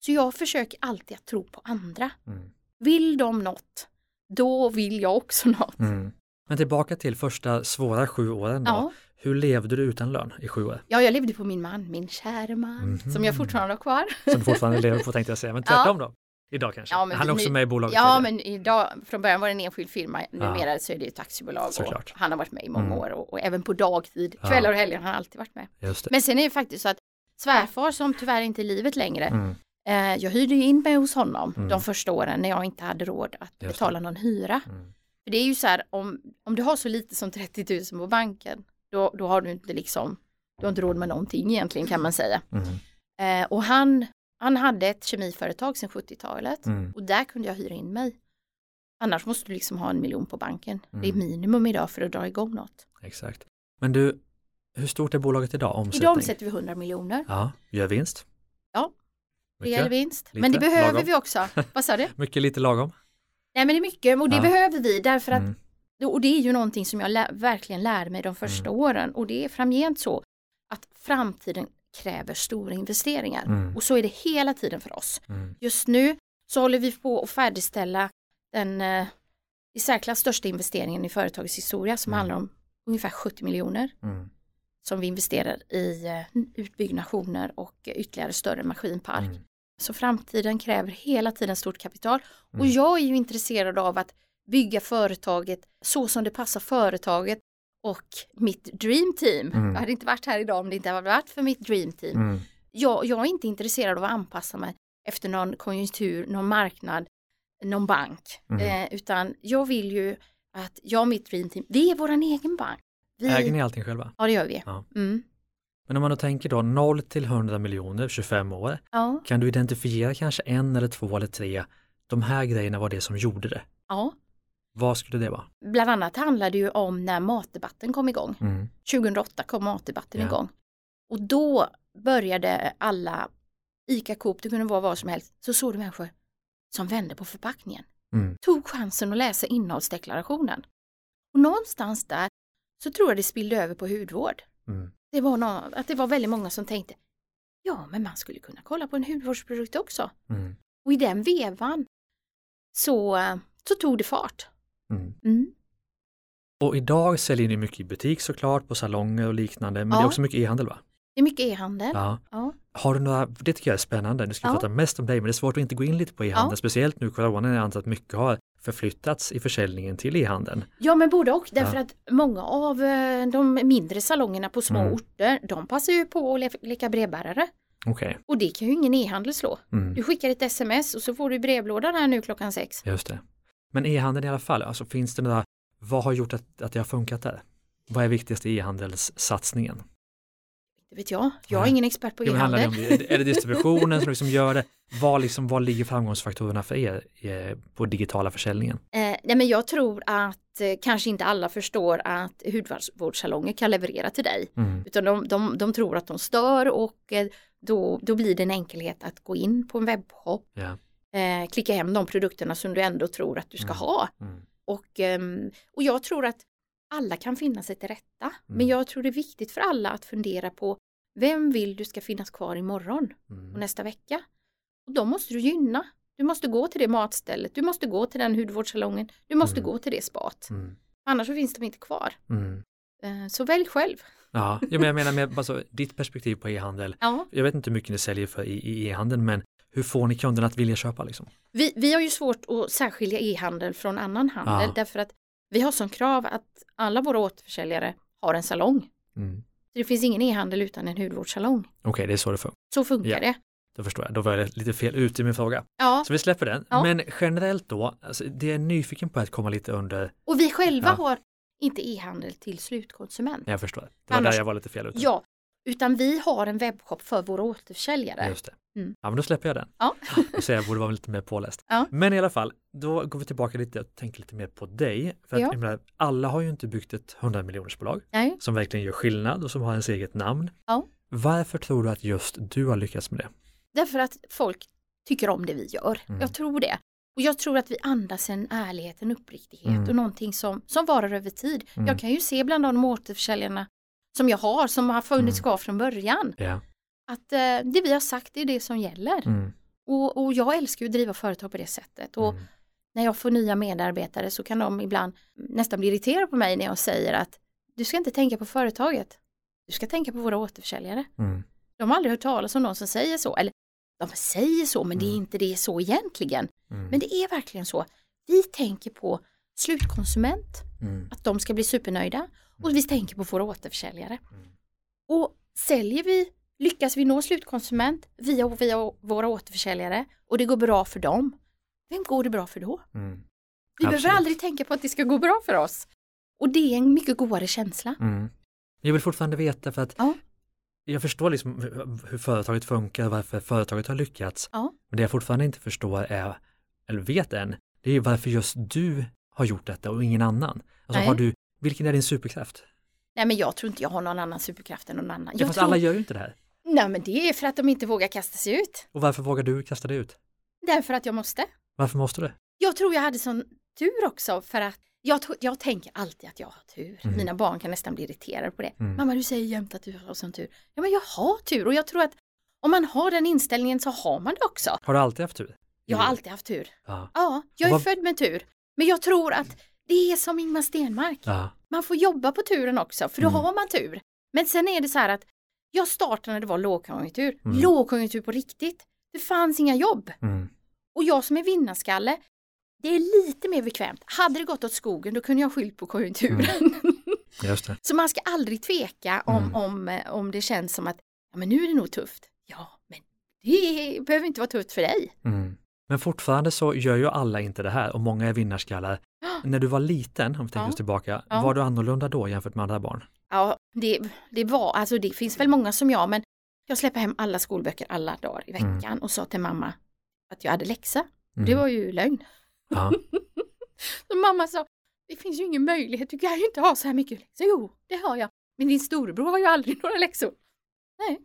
S3: Så jag försöker alltid att tro på andra.
S2: Mm.
S3: Vill de något, då vill jag också något.
S2: Mm. Men tillbaka till första svåra sju åren då.
S3: Ja.
S2: Hur levde du utan lön i sju år?
S3: ja, jag levde på min man, min kära man,
S2: Mhm.
S3: som jag fortfarande har kvar.
S2: Som du fortfarande lever på tänkte jag säga, men
S3: Ja.
S2: tvärtom då? Idag kanske?
S3: Ja, men
S2: han är också med i bolaget
S3: Ja,
S2: tidigare.
S3: men idag, från början var det en enskild firma, numera så är det ett aktiebolag
S2: Såklart.
S3: och han har varit med i många
S2: Mm.
S3: år och, och även på dagtid,
S2: Ja.
S3: kvällar och helger har han alltid varit med.
S2: Just.
S3: Men sen är det faktiskt så att svärfar som tyvärr inte är i livet längre,
S2: Mm.
S3: eh, jag hyrde ju in mig hos honom
S2: Mm.
S3: de första åren när jag inte hade råd att
S2: det.
S3: betala någon hyra.
S2: Mm.
S3: För det är ju så här, om, om du har så lite som 30 000 på banken, då, då har du inte liksom, du har inte råd med någonting egentligen kan man säga.
S2: Mm.
S3: Eh, och han, han hade ett kemiföretag sedan 70-talet
S2: Mm.
S3: och där kunde jag hyra in mig. Annars måste du liksom ha en miljon på banken. Det är
S2: Mm.
S3: minimum idag för att dra igång något.
S2: Exakt. Men du, hur stort är bolaget idag? Omsättning?
S3: Idag omsätter vi 100 miljoner.
S2: Ja, gör vinst?
S3: Ja. Rejäl vinst.
S2: Lite?
S3: Men det behöver
S2: Lagom?
S3: vi också. Vad sa du?
S2: Mycket, lite lagom?
S3: Nej men det är mycket och det
S2: Ja.
S3: behöver vi därför att
S2: Mm.
S3: och det är ju någonting som jag lä- verkligen lär mig de första
S2: Mm.
S3: åren och det är framgent så att framtiden kräver stora investeringar.
S2: Mm.
S3: Och så är det hela tiden för oss.
S2: Mm.
S3: Just nu så håller vi på att färdigställa den eh, i särklass största investeringen i företagets historia som
S2: Mm.
S3: handlar om ungefär 70 miljoner
S2: Mm.
S3: som vi investerar i eh, utbyggnationer och ytterligare större maskinpark.
S2: Mm.
S3: Så framtiden kräver hela tiden stort kapital och
S2: Mm.
S3: jag är ju intresserad av att bygga företaget så som det passar företaget och mitt dream team.
S2: Mm.
S3: Jag hade inte varit här idag om det inte hade varit för mitt dream team.
S2: Mm.
S3: Jag, jag är inte intresserad av att anpassa mig efter någon konjunktur, någon marknad, någon bank.
S2: Mm.
S3: Eh, utan jag vill ju att jag och mitt dream team, vi är våran egen bank. Vi,
S2: Äger ni allting själva?
S3: Ja det gör vi.
S2: Ja.
S3: Mm.
S2: Men om man då tänker då 0 till 100 miljoner, 25 år,
S3: Ja.
S2: kan du identifiera kanske en eller två eller tre, de här grejerna var det som gjorde det?
S3: ja.
S2: Vad skulle det vara?
S3: Bland annat handlar det ju om när matdebatten kom igång.
S2: Mm.
S3: 2008 kom matdebatten
S2: Ja.
S3: igång. Och då började alla, ICA Coop, det kunde vara vad som helst, så såg du människor som vände på förpackningen.
S2: Mm.
S3: Tog chansen att läsa innehållsdeklarationen. Och någonstans där så tror jag det spillde över på hudvård.
S2: Mm.
S3: Det var nå- att det var väldigt många som tänkte, ja men man skulle kunna kolla på en hudvårdsprodukt också.
S2: Mm.
S3: Och i den vevan så, så tog det fart.
S2: Mm.
S3: Mm.
S2: Och idag säljer ni mycket i butik såklart, på salonger och liknande, men det
S3: Ja.
S2: är också mycket e-handel va?
S3: Det är mycket e-handel.
S2: Ja.
S3: Ja.
S2: Har du några, det tycker jag är spännande, nu ska vi
S3: Ja.
S2: prata mest om dig, men det är svårt att inte gå in lite på e-handel,
S3: Ja.
S2: speciellt nu corona, jag antar att mycket har förflyttats i försäljningen till e-handeln.
S3: Ja men både och därför
S2: Ja.
S3: att många av eh, de mindre salongerna på små
S2: Mm.
S3: orter de passar ju på att le- leka brevbärare
S2: Okej,
S3: och det kan ju ingen e-handel slå.
S2: mm.
S3: Du skickar ett sms och så får du brevlådan här nu klockan sex.
S2: just det. Men e-handeln i alla fall, alltså finns det några, vad har gjort att, att det har funkat där? Vad är viktigast i e-handelssatsningen?
S3: Det vet jag, jag är
S2: Nej.
S3: ingen expert på e-handel.
S2: det- är det distributionen som liksom gör det? Vad, liksom, vad ligger framgångsfaktorerna för er eh, på digitala försäljningen?
S3: Eh, nej men jag tror att eh, kanske inte alla förstår att hudvårdssalonger kan leverera till dig.
S2: Mm.
S3: Utan de, de, de tror att de stör och eh, då, då blir det en enkelhet att gå in på en webbshop,
S2: Ja.
S3: Eh, klicka hem de produkterna som du ändå tror att du ska
S2: Mm.
S3: ha.
S2: Mm.
S3: Och, ehm, och jag tror att alla kan finna sig till rätta. Men
S2: Mm.
S3: jag tror det är viktigt för alla att fundera på vem vill du ska finnas kvar imorgon och
S2: Mm.
S3: nästa vecka? Och då måste du gynna. Du måste gå till det matstället, du måste gå till den hudvårdssalongen, du måste
S2: Mm.
S3: gå till det spat. Annars så finns de inte kvar. Eh, Så välj själv.
S2: Ja, men jag menar med alltså, ditt perspektiv på e-handel.
S3: Ja.
S2: Jag vet inte hur mycket ni säljer för i, i e-handeln, men hur får ni kunderna att vilja köpa liksom?
S3: Vi, vi har ju svårt att särskilja e-handel från annan handel
S2: Ja.
S3: därför att vi har som krav att alla våra återförsäljare har en salong.
S2: Mm.
S3: Så det finns ingen e-handel utan en hudvårdssalong.
S2: Okej, det är så det funkar.
S3: Så funkar
S2: Ja.
S3: det.
S2: Då förstår jag. Då var jag lite fel ute i min fråga.
S3: Ja,
S2: Så vi släpper den.
S3: Ja.
S2: Men generellt då, alltså, det jag är nyfiken på att komma lite under,
S3: och vi själva
S2: Ja.
S3: har inte e-handel till slutkonsument.
S2: jag förstår. Det var
S3: Annars-
S2: där jag var lite fel ute.
S3: Ja, utan vi har en webbshop för våra återförsäljare.
S2: Just det.
S3: Mm.
S2: Ja, men då släpper jag den.
S3: Ja.
S2: Jag säger jag borde vara lite mer påläst.
S3: Ja.
S2: Men i alla fall, då går vi tillbaka lite och tänker lite mer på dig. För att,
S3: Ja.
S2: jag menar, alla har ju inte byggt ett 100 miljonersbolag
S3: Nej.
S2: som verkligen gör skillnad och som har ens eget namn.
S3: Ja.
S2: Varför tror du att just du har lyckats med det?
S3: Därför att folk tycker om det vi gör.
S2: Mm.
S3: Jag tror det. Och jag tror att vi andas en ärlighet, en uppriktighet
S2: Mm.
S3: och någonting som, som varar över tid.
S2: Mm.
S3: Jag kan ju se bland de återförsäljarna som jag har, som har funnits
S2: Mm.
S3: kvar från början,
S2: Ja.
S3: att eh, det vi har sagt är det som gäller.
S2: Mm.
S3: Och, och jag älskar ju att driva företag på det sättet. Och
S2: Mm.
S3: när jag får nya medarbetare så kan de ibland nästan bli irriterade på mig när jag säger att du ska inte tänka på företaget. Du ska tänka på våra återförsäljare.
S2: Mm.
S3: De har aldrig hört talas om någon som säger så. Eller de säger så men det är
S2: Mm.
S3: inte det så egentligen.
S2: Mm.
S3: Men det är verkligen så. Vi tänker på slutkonsument, att de ska bli supernöjda och vi tänker på våra återförsäljare.
S2: Mm.
S3: Och säljer vi, lyckas vi nå slutkonsument via, via våra återförsäljare och det går bra för dem, vem går det bra för då?
S2: Mm.
S3: Vi behöver
S2: Absolut.
S3: aldrig tänka på att det ska gå bra för oss. Och det är en mycket godare känsla.
S2: Mm. Jag vill fortfarande veta för att
S3: Ja.
S2: jag förstår liksom hur, företaget funkar, varför företaget har lyckats.
S3: Ja.
S2: Men det jag fortfarande inte förstår är, eller vet än, det är varför just du har gjort detta och ingen annan. Alltså
S3: Nej.
S2: har du, vilken är din superkraft?
S3: Nej men jag tror inte jag har någon annan superkraft än någon annan.
S2: Ja,
S3: Jag
S2: fast
S3: tror...
S2: alla gör ju inte det här.
S3: Nej men det är för att de inte vågar kasta sig ut.
S2: Och varför vågar du kasta dig ut?
S3: Därför att jag måste.
S2: Varför måste du?
S3: Jag tror jag hade sån tur också för att jag, jag tänker alltid att jag har tur.
S2: Mm.
S3: Mina barn kan nästan bli irriterade på det.
S2: Mm.
S3: Mamma du säger jämt att du har sån tur. Ja men jag har tur och jag tror att om man har den inställningen så har man det också.
S2: Har du alltid haft tur?
S3: Jag har alltid haft tur.
S2: Ja.
S3: Ja, jag är
S2: Vad-
S3: född med tur. Men jag tror att det är som Ingmar Stenmark.
S2: ja.
S3: Man får jobba på turen också för då
S2: Mm.
S3: har man tur. Men sen är det så här att jag startade när det var lågkonjunktur.
S2: Mm.
S3: Lågkonjunktur på riktigt. Det fanns inga jobb.
S2: Mm.
S3: Och jag som är vinnarskalle, det är lite mer bekvämt. Hade det gått åt skogen då kunde jag skyllt på konjunkturen.
S2: Det.
S3: så man ska aldrig tveka om,
S2: Mm.
S3: om, om det känns som att ja, men nu är det nog tufft. Ja, men det behöver inte vara tufft för dig.
S2: Mm. Men fortfarande så gör ju alla inte det här och många är vinnarskallar. När du var liten, om vi tänker
S3: Ja.
S2: oss tillbaka,
S3: Ja.
S2: var du annorlunda då jämfört med andra barn?
S3: Ja, det, det var, alltså det finns väl många som jag, men jag släpper hem alla skolböcker alla dagar i
S2: Mm.
S3: veckan och sa till mamma att jag hade läxa.
S2: Mm.
S3: Det var ju lögn.
S2: Ja.
S3: Så mamma sa, det finns ju ingen möjlighet, du kan ju inte ha så här mycket läxor. Jo, det har jag. Men din storebror har ju aldrig några läxor. Nej.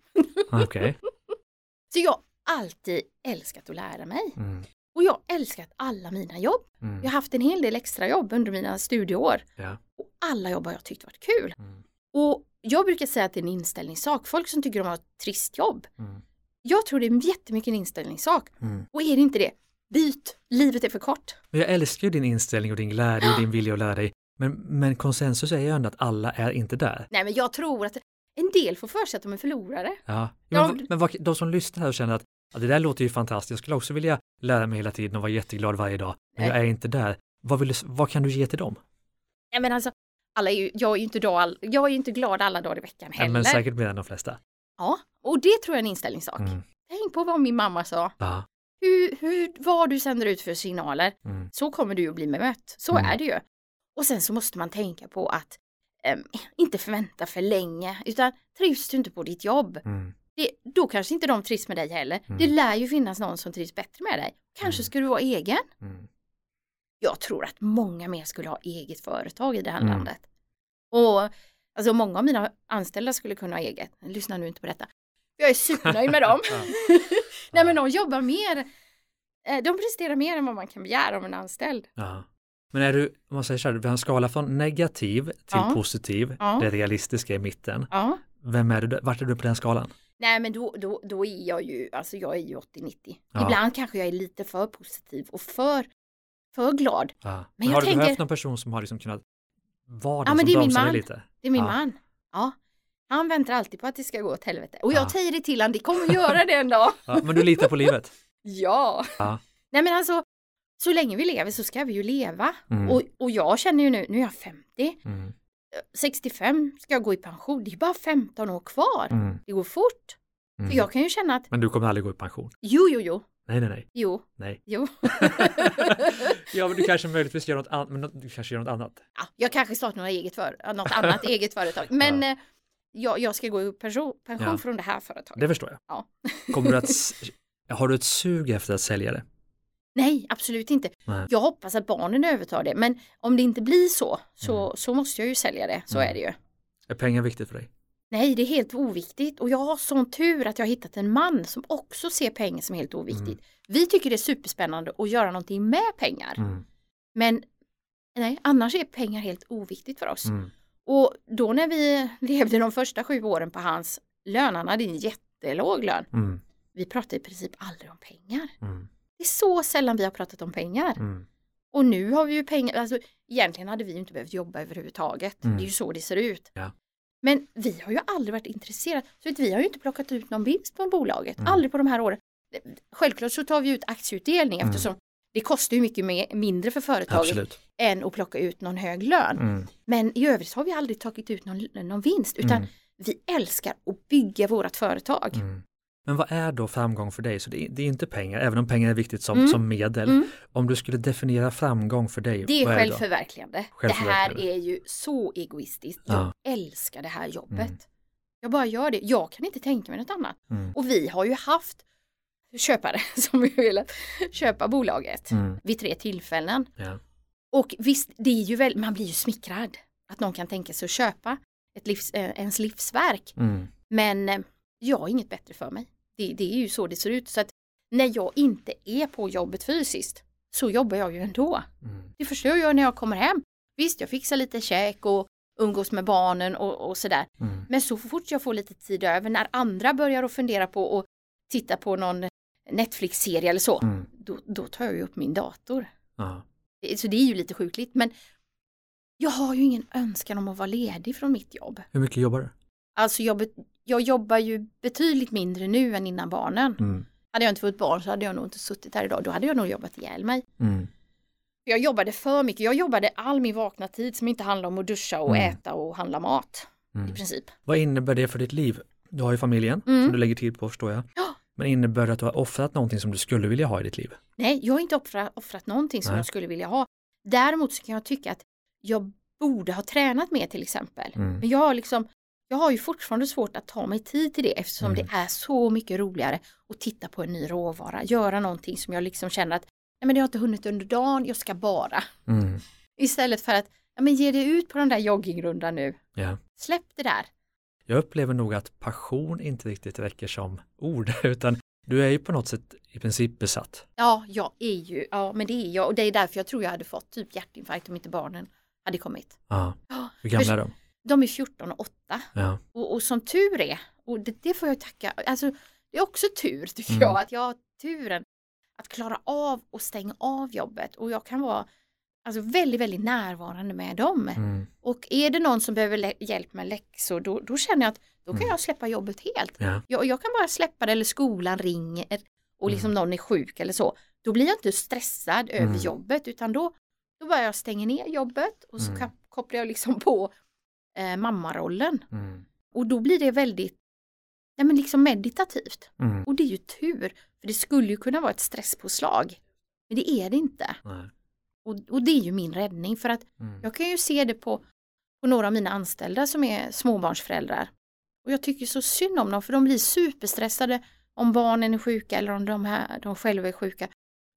S2: Okej.
S3: Så jag har alltid älskat att lära mig.
S2: Mm.
S3: Och jag älskat alla mina jobb.
S2: Mm.
S3: Jag har haft en hel del extra jobb under mina studieår.
S2: Ja.
S3: Och alla jobb har jag tyckt varit kul.
S2: Mm.
S3: Och jag brukar säga att det är en inställningssak. Folk som tycker de har ett trist jobb.
S2: Mm.
S3: Jag tror det är jättemycket en inställningssak.
S2: Mm.
S3: Och är det inte det, byt. Livet är för kort.
S2: Men jag älskar ju din inställning och din glädje och din vilja att lära dig. Men, men konsensus är ju ändå att alla är inte där.
S3: Nej men jag tror att en del får för sig att de är förlorare.
S2: Ja.
S3: Ja,
S2: Men, men vad, de som lyssnar här och känner att ja, det där låter ju fantastiskt, jag skulle också vilja lära mig hela tiden och vara jätteglad varje dag, men jag är inte där. Vad, vill du, vad kan du ge till dem?
S3: Nej men alltså, alla är ju, jag är ju inte, all, jag är ju inte glad alla dagar i veckan
S2: Ja,
S3: heller.
S2: men säkert mer än de flesta.
S3: Ja, och det tror jag är en inställningssak.
S2: Mm.
S3: Tänk på vad min mamma sa.
S2: Ja.
S3: Hur, hur, vad du sänder ut för signaler,
S2: Mm.
S3: så kommer du att bli bemött. Så
S2: Mm.
S3: är det ju. Och sen så måste man tänka på att em, inte förvänta för länge, utan trivs du inte på ditt jobb,
S2: Mm.
S3: Det, då kanske inte de trivs med dig heller.
S2: Mm.
S3: Det lär ju finnas någon som trivs bättre med dig. Kanske
S2: Mm.
S3: ska du vara egen.
S2: Mm.
S3: Jag tror att många mer skulle ha eget företag i det här
S2: Mm.
S3: landet. Och alltså många av mina anställda skulle kunna ha eget. Lyssna nu inte på detta. Jag är supernöjd med dem. Nej men de jobbar mer. eh, De presterar mer än vad man kan begära av en anställd.
S2: Ja. Men är du, om man säger så här, vi har en skala från negativ till
S3: Ja.
S2: positiv,
S3: Ja.
S2: det realistiska i mitten.
S3: Ja.
S2: Vem är du, vart är du på den skalan?
S3: Nej men då, då, då är jag ju, alltså jag är ju 80-90.
S2: Ja.
S3: Ibland kanske jag är lite för positiv och för, för glad.
S2: Ja.
S3: Men jag
S2: har du
S3: tänker-
S2: behövt någon person som har liksom kunnat vara
S3: Ja,
S2: den
S3: men
S2: som
S3: det är min man.
S2: lite?
S3: Det är min
S2: Ja.
S3: man. Ja. Han väntar alltid på att det ska gå åt helvete. Och jag
S2: Ja.
S3: säger det till honom, det kommer att göra det en dag.
S2: Ja, men du litar på livet?
S3: Ja.
S2: Ja.
S3: Nej men alltså, så länge vi lever så ska vi ju leva.
S2: Mm.
S3: Och, och jag känner ju nu, nu är jag 50,
S2: Mm.
S3: 65 ska jag gå i pension. Det är bara 15 år kvar.
S2: Mm.
S3: Det går fort.
S2: Mm.
S3: För jag kan ju känna att,
S2: Men du kommer aldrig gå i pension?
S3: jo, jo, jo,
S2: Nej, nej, nej.
S3: jo,
S2: nej.
S3: jo.
S2: ja, men du kanske möjligtvis gör något annat, men du kanske gör något annat.
S3: ja, jag kanske startar något, eget för, något annat eget företag. Men
S2: Ja.
S3: eh, jag, jag ska gå i pension, pension
S2: Ja.
S3: från det här företaget.
S2: Det förstår jag.
S3: Ja.
S2: Kommer du att, har du ett sug efter att sälja det?
S3: Nej, absolut inte.
S2: Nej.
S3: Jag hoppas att barnen övertar det. Men om det inte blir så, så,
S2: Mm.
S3: så måste jag ju sälja det. Så
S2: Mm.
S3: är det ju.
S2: Är pengar viktigt för dig?
S3: Nej, det är helt oviktigt och jag har sån tur att jag har hittat en man som också ser pengar som helt oviktigt.
S2: Mm.
S3: Vi tycker det är superspännande att göra någonting med pengar.
S2: Mm.
S3: Men nej, annars är pengar helt oviktigt för oss.
S2: Mm.
S3: Och då när vi levde de första sju åren på hans lön, han hade en jättelåg lön.
S2: Mm.
S3: Vi pratade i princip aldrig om pengar.
S2: Mm.
S3: Det är så sällan vi har pratat om pengar.
S2: Mm.
S3: Och nu har vi ju pengar, alltså egentligen hade vi inte behövt jobba överhuvudtaget.
S2: Mm.
S3: Det är ju så det ser ut.
S2: Ja.
S3: Men vi har ju aldrig varit intresserade. Så att vi har ju inte plockat ut någon vinst från bolaget.
S2: Mm.
S3: Aldrig på de här åren. Självklart så tar vi ut aktieutdelning
S2: Mm.
S3: eftersom det kostar ju mycket mer, mindre för företaget
S2: Absolut.
S3: än att plocka ut någon hög lön.
S2: Mm.
S3: Men i övrigt har vi aldrig tagit ut någon, någon vinst utan
S2: Mm.
S3: vi älskar att bygga vårt företag.
S2: Men vad är då framgång för dig? Så det är, det är inte pengar, även om pengar är viktigt som,
S3: Mm.
S2: som medel.
S3: Mm.
S2: Om du skulle definiera framgång för dig,
S3: Det är
S2: vad är det
S3: självförverkligande. Det
S2: Självförverkligande.
S3: här är ju så egoistiskt.
S2: Ja.
S3: Jag älskar det här jobbet.
S2: Mm.
S3: Jag bara gör det. Jag kan inte tänka mig något annat.
S2: Mm.
S3: Och vi har ju haft köpare som vill velat köpa bolaget
S2: Mm.
S3: vid tre tillfällen.
S2: Ja.
S3: Och visst, det är ju väl, man blir ju smickrad att någon kan tänka sig att köpa ett livs, eh, ens livsverk.
S2: Mm.
S3: Men eh, jag har inget bättre för mig. Det, det är ju så det ser ut. Så att när jag inte är på jobbet fysiskt så jobbar jag ju ändå.
S2: Mm.
S3: Det första jag när jag kommer hem, Visst, jag fixar lite käk och umgås med barnen och, och sådär.
S2: Mm.
S3: Men så fort jag får lite tid över, när andra börjar att fundera på att titta på någon Netflix-serie eller så,
S2: Mm.
S3: då, då tar jag ju upp min dator.
S2: Ja.
S3: Det- Så det är ju lite sjukligt, men jag har ju ingen önskan om att vara ledig från mitt jobb.
S2: Hur mycket jobbar du?
S3: Alltså jag, jag jobbar ju betydligt mindre nu än innan barnen.
S2: Mm.
S3: Hade jag inte fått barn så hade jag nog inte suttit här idag, då hade jag nog jobbat ihjäl mig.
S2: Mm.
S3: Jag jobbade för mycket, jag jobbade all min vakna tid som inte handlar om att duscha och
S2: Mm.
S3: äta och handla mat i
S2: Mm.
S3: princip.
S2: Vad innebär det för ditt liv? Du har ju familjen
S3: Mm.
S2: som du lägger tid på förstår jag.
S3: Ja.
S2: Men innebär det att du har offrat någonting som du skulle vilja ha i ditt liv?
S3: Nej, jag har inte offrat, offrat någonting som
S2: Nej.
S3: jag skulle vilja ha. Däremot så kan jag tycka att jag borde ha tränat mer till exempel.
S2: Mm.
S3: Men jag har liksom jag har ju fortfarande svårt att ta mig tid till det eftersom
S2: Mm.
S3: det är så mycket roligare att titta på en ny råvara, göra någonting som jag liksom känner att nej men det har inte hunnit under dagen, jag ska bara.
S2: Mm.
S3: Istället för att ja, men ge dig ut på den där joggingrundan nu.
S2: Ja.
S3: Släpp det där.
S2: Jag upplever nog att passion inte riktigt räcker som ord, utan du är ju på något sätt i princip besatt.
S3: Ja, jag är ju, ja men det är jag och det är därför jag tror jag hade fått typ hjärtinfarkt om inte barnen hade kommit.
S2: Ja. Hur gamla är de?
S3: De är 14 och 8
S2: Ja.
S3: och, och som tur är, och det, det får jag tacka, alltså det är också tur tycker
S2: Mm.
S3: jag, att jag har turen att klara av och stänga av jobbet och jag kan vara alltså väldigt, väldigt närvarande med dem.
S2: Mm.
S3: Och är det någon som behöver hjälp med läxor då, då känner jag att då kan
S2: Mm.
S3: jag släppa jobbet helt.
S2: Ja.
S3: Jag, jag kan bara släppa det eller skolan ringer och liksom någon är sjuk eller så. Då blir jag inte stressad över
S2: Mm.
S3: jobbet utan då, då bara jag stänger ner jobbet och så
S2: Mm.
S3: kopplar jag liksom på eh, mammarollen.
S2: Mm.
S3: Och då blir det väldigt ja, men liksom meditativt.
S2: Mm.
S3: Och det är ju tur, för det skulle ju kunna vara ett stresspåslag. Men det är det inte.
S2: Nej.
S3: Och, och det är ju min räddning för att
S2: Mm.
S3: jag kan ju se det på, på några av mina anställda som är småbarnsföräldrar. Och jag tycker så synd om dem för de blir superstressade om barnen är sjuka eller om de, här, de själva är sjuka.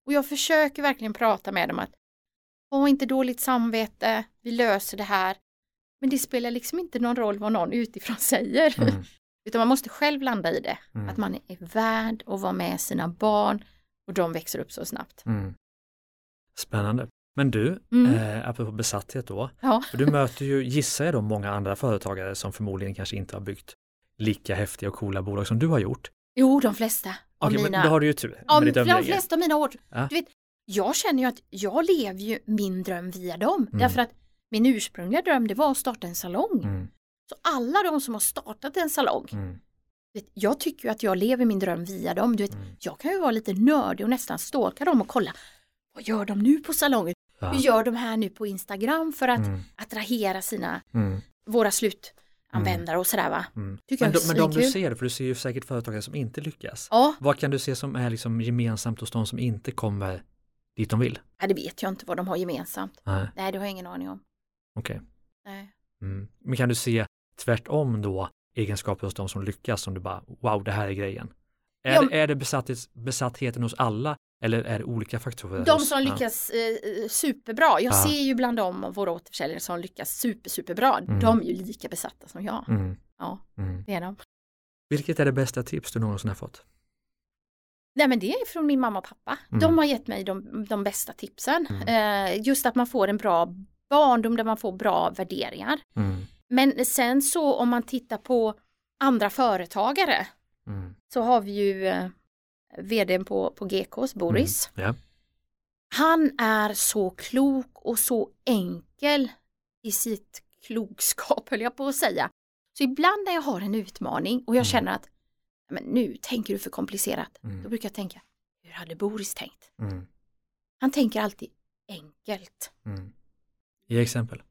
S3: Och jag försöker verkligen prata med dem att ha inte dåligt samvete, vi löser det här. Men det spelar liksom inte någon roll vad någon utifrån säger.
S2: Mm.
S3: Utan man måste själv landa i det.
S2: Mm.
S3: Att man är värd att vara med sina barn och de växer upp så snabbt.
S2: Mm. Spännande. Men du,
S3: Mm.
S2: eh, apropå besatthet då,
S3: Ja.
S2: för du möter ju, gissar jag då, många andra företagare som förmodligen kanske inte har byggt lika häftiga och coola bolag som du har gjort.
S3: Jo, de flesta
S2: Okej,
S3: mina...
S2: men då har du ju tur med ditt
S3: de flesta av mina år.
S2: Ja.
S3: Du vet, jag känner ju att jag lever ju min dröm via dem.
S2: Mm.
S3: Därför att min ursprungliga dröm det var att starta en salong.
S2: Mm.
S3: Så alla de som har startat en salong,
S2: Mm.
S3: vet, jag tycker ju att jag lever min dröm via dem. Du vet,
S2: Mm.
S3: Jag kan ju vara lite nördig och nästan stalka dem och kolla vad gör de nu på salongen?
S2: Ja.
S3: Hur gör de här nu på Instagram för att
S2: Mm.
S3: attrahera sina,
S2: Mm.
S3: våra slutanvändare och sådär va?
S2: Mm. Men, de, men de du ser, för du ser ju säkert företagare som inte lyckas.
S3: Ja,
S2: Vad kan du se som är liksom gemensamt hos de som inte kommer dit de vill?
S3: nej, det vet jag inte vad de har gemensamt.
S2: Nej,
S3: Nej, det har jag ingen aning om.
S2: Okej.
S3: Nej.
S2: Mm. Men kan du se tvärtom då egenskaper hos de som lyckas som du bara, wow, det här är grejen? Är,
S3: Ja,
S2: är det besatthets, besattheten hos alla eller är det olika faktorer?
S3: De som lyckas eh, superbra, jag
S2: Ja.
S3: ser ju bland dem våra återförsäljare som lyckas super, superbra,
S2: Mm.
S3: de är ju lika besatta som jag.
S2: Mm.
S3: Ja,
S2: Mm.
S3: det är de.
S2: Vilket är det bästa tips du någonsin har fått?
S3: Nej men det är från min mamma och pappa.
S2: Mm.
S3: De har gett mig de, de bästa tipsen.
S2: Mm.
S3: Eh, just att man får en bra barndom där man får bra värderingar.
S2: Mm.
S3: Men sen så om man tittar på andra företagare
S2: Mm.
S3: så har vi ju eh, vdn på, på GKs, Boris.
S2: Mm. Ja.
S3: Han är så klok och så enkel i sitt klokskap höll jag på att säga. Så ibland när jag har en utmaning och jag
S2: Mm.
S3: känner att men nu tänker du för komplicerat.
S2: Mm.
S3: Då brukar jag tänka, hur hade Boris tänkt?
S2: Mm.
S3: Han tänker alltid enkelt.
S2: Mm. Ge exempel.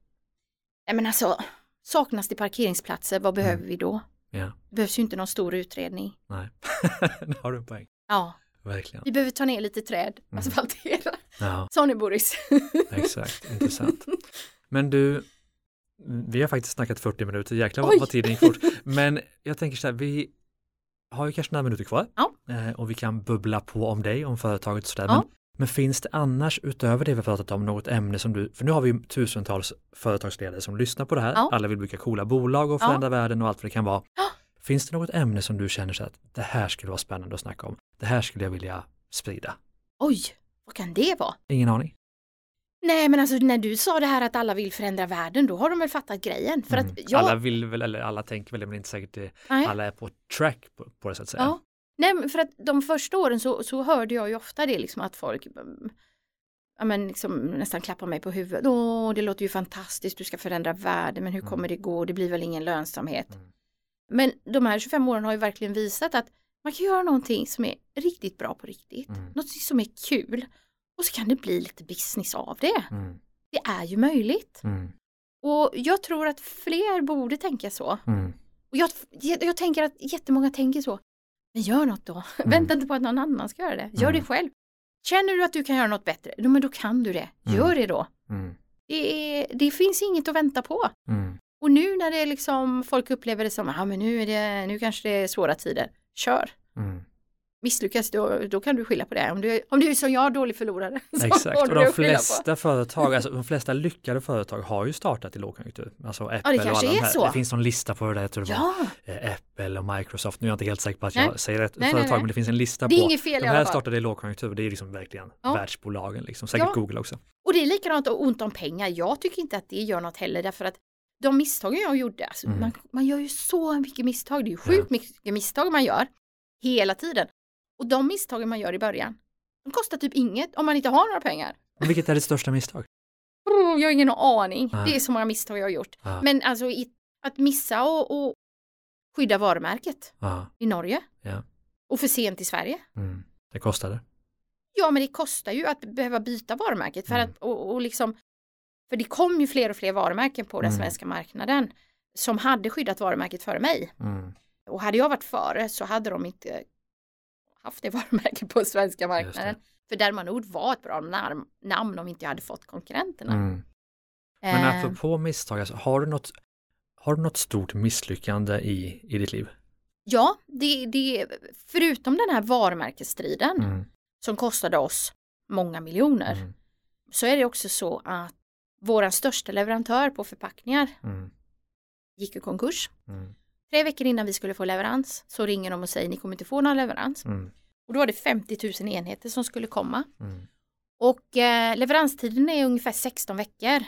S3: Nej men alltså, saknas det parkeringsplatser, vad behöver
S2: Mm.
S3: vi då?
S2: Ja,
S3: Det behövs ju inte någon stor utredning.
S2: nej. Där har du en poäng.
S3: Ja,
S2: Verkligen.
S3: vi behöver ta ner lite träd,
S2: Mm.
S3: asfaltera.
S2: Ja,
S3: Sa ni Boris?
S2: exakt. Intressant. Men du, vi har faktiskt snackat 40 minuter, jäklar vad, vad tiden gick fort. Men jag tänker så här, vi har ju kanske några minuter kvar
S3: Ja.
S2: eh, och vi kan bubbla på om dig, om företaget och sådär.
S3: Ja.
S2: Men, men finns det annars utöver det vi pratat om något ämne som du, för nu har vi tusentals företagsledare som lyssnar på det här,
S3: Ja.
S2: alla vill bygga coola bolag och
S3: Ja.
S2: förändra världen och allt vad det kan vara.
S3: Ja.
S2: Finns det något ämne som du känner så att det här skulle vara spännande att snacka om, det här skulle jag vilja sprida?
S3: Oj, vad kan det vara?
S2: Ingen aning.
S3: Nej men alltså när du sa det här att alla vill förändra världen då har de väl fattat grejen. För
S2: Mm.
S3: att jag,
S2: Alla vill väl, eller alla tänker väl, men inte säkert det,
S3: nej,
S2: alla är på track på, på det så att säga.
S3: ja. Nej för att de första åren så, så hörde jag ju ofta det liksom att folk mm, ja, men liksom, nästan klappar mig på huvudet. Åh, det låter ju fantastiskt, du ska förändra världen, men hur
S2: Mm.
S3: kommer det gå? Det blir väl ingen lönsamhet.
S2: Mm.
S3: Men de här 25 åren har ju verkligen visat att man kan göra någonting som är riktigt bra på riktigt.
S2: Mm.
S3: Något som är kul. Och så kan det bli lite business av det.
S2: Mm.
S3: Det är ju möjligt.
S2: Mm.
S3: Och jag tror att fler borde tänka så.
S2: Mm.
S3: Och jag, jag tänker att jättemånga tänker så. Men gör något då. Vänta inte på att någon annan ska göra det. Gör
S2: Mm.
S3: det själv. Känner du att du kan göra något bättre, då, men då kan du det. Gör
S2: Mm.
S3: det då.
S2: Mm.
S3: Det, är, det finns inget att vänta på.
S2: Mm.
S3: Och nu när det är liksom, folk upplever det som, ja men nu, är det, nu kanske det är svåra tider. Kör. Misslyckas då, då kan du skylla på det. Om du, om du är som jag, dålig förlorare.
S2: Exakt, och de
S3: det
S2: flesta företag, alltså de flesta lyckade företag har ju startat i lågkonjunktur. Alltså Apple
S3: det kanske
S2: och alla de
S3: är
S2: här.
S3: så.
S2: Det finns någon lista på det heter. Det var.
S3: Ja,
S2: Eh, Apple och Microsoft, nu är jag inte helt säker på att
S3: Nej.
S2: jag säger rätt
S3: Nej,
S2: företag,
S3: nej.
S2: men det finns en lista
S3: Det är
S2: på.
S3: inget fel
S2: de här startade i lågkonjunktur, det är liksom verkligen
S3: Ja.
S2: världsbolagen, liksom. säkert
S3: Ja.
S2: Google också.
S3: och det är likadant och ont om pengar. Jag tycker inte att det gör något heller därför att de misstagen jag gjorde, alltså,
S2: Mm.
S3: man, man gör ju så mycket misstag. Det är ju sjukt mycket misstag man gör hela tiden. Och de misstagen man gör i början, de kostar typ inget om man inte har några pengar.
S2: Men vilket är ditt största misstag?
S3: Oh, jag har ingen aning.
S2: Nej.
S3: Det är så många misstag jag har gjort.
S2: Ja.
S3: Men alltså i, att missa och, och skydda varumärket
S2: Ja,
S3: i Norge
S2: ja.
S3: och för sent i Sverige.
S2: Mm. Det kostade.
S3: Ja, men det kostar ju att behöva byta varumärket för
S2: Mm.
S3: att och, och liksom för det kom ju fler och fler varumärken på den
S2: Mm.
S3: svenska marknaden som hade skyddat varumärket före mig.
S2: Mm.
S3: Och hade jag varit före så hade de inte haft det varumärket på svenska marknaden. För Dermanord var ett bra nam- namn om inte jag hade fått konkurrenterna.
S2: Mm. Men
S3: Eh,
S2: apropå misstag, alltså, har, du något, har du något stort misslyckande i, i ditt liv?
S3: Ja, det, det, förutom den här varumärkesstriden
S2: Mm.
S3: som kostade oss många miljoner
S2: Mm.
S3: så är det också så att våran största leverantör på förpackningar
S2: Mm.
S3: gick i konkurs.
S2: Mm.
S3: Tre veckor innan vi skulle få leverans så ringer de och säger ni kommer inte få någon leverans.
S2: Mm.
S3: Och då var det 50 000 enheter som skulle komma.
S2: Mm.
S3: Och eh, leveranstiden är ungefär 16 veckor.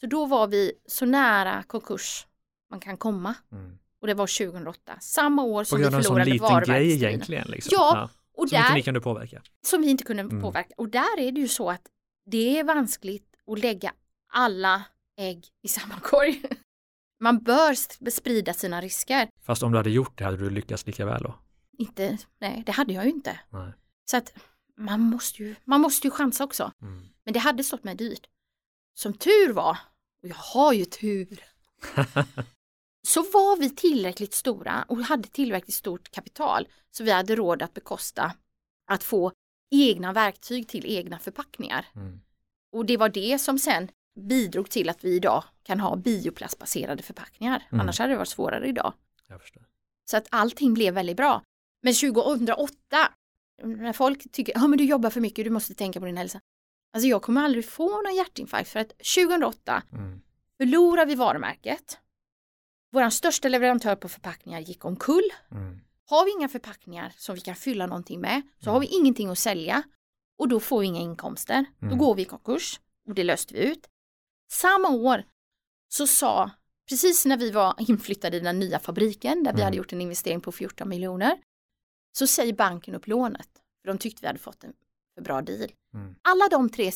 S3: Så då var vi så nära konkurs man kan komma.
S2: Mm.
S3: Och det var 2008, samma år
S2: På
S3: som vi
S2: grund av en sån
S3: förlorade
S2: liten grej
S3: varumärkesstriden.
S2: egentligen. Liksom.
S3: Ja, Och
S2: Som inte ni
S3: där,
S2: kunde påverka.
S3: som vi inte kunde
S2: Mm.
S3: påverka. Och där är det ju så att det är vanskligt att lägga alla ägg i samma korg. Man bör sp- sprida sina risker.
S2: Fast om du hade gjort det hade du lyckats lika väl då?
S3: Inte, nej, det hade jag ju inte.
S2: Nej.
S3: Så att man måste ju, man måste ju chansa också.
S2: Mm.
S3: Men det hade stått mig dyrt. Som tur var, och jag har ju tur, så var vi tillräckligt stora och hade tillräckligt stort kapital så vi hade råd att bekosta att få egna verktyg till egna förpackningar.
S2: Mm.
S3: Och det var det som sen bidrog till att vi idag kan ha bioplastbaserade förpackningar.
S2: Mm.
S3: Annars hade det varit svårare idag. Så att allting blev väldigt bra. Men 2008, när folk tycker, ja men du jobbar för mycket, du måste tänka på din hälsa. Alltså jag kommer aldrig få någon hjärtinfarkt för att 2008
S2: Mm.
S3: förlorar vi varumärket. Vår största leverantör på förpackningar gick omkull.
S2: Mm.
S3: Har vi inga förpackningar som vi kan fylla någonting med så har vi ingenting att sälja och då får vi inga inkomster. Då
S2: Mm.
S3: går vi i konkurs och det löste vi ut. Samma år så sa, precis när vi var inflyttade i den nya fabriken där vi
S2: Mm.
S3: hade gjort en investering på 14 miljoner så säger banken upp lånet för de tyckte vi hade fått en för bra deal.
S2: Mm.
S3: Alla de tre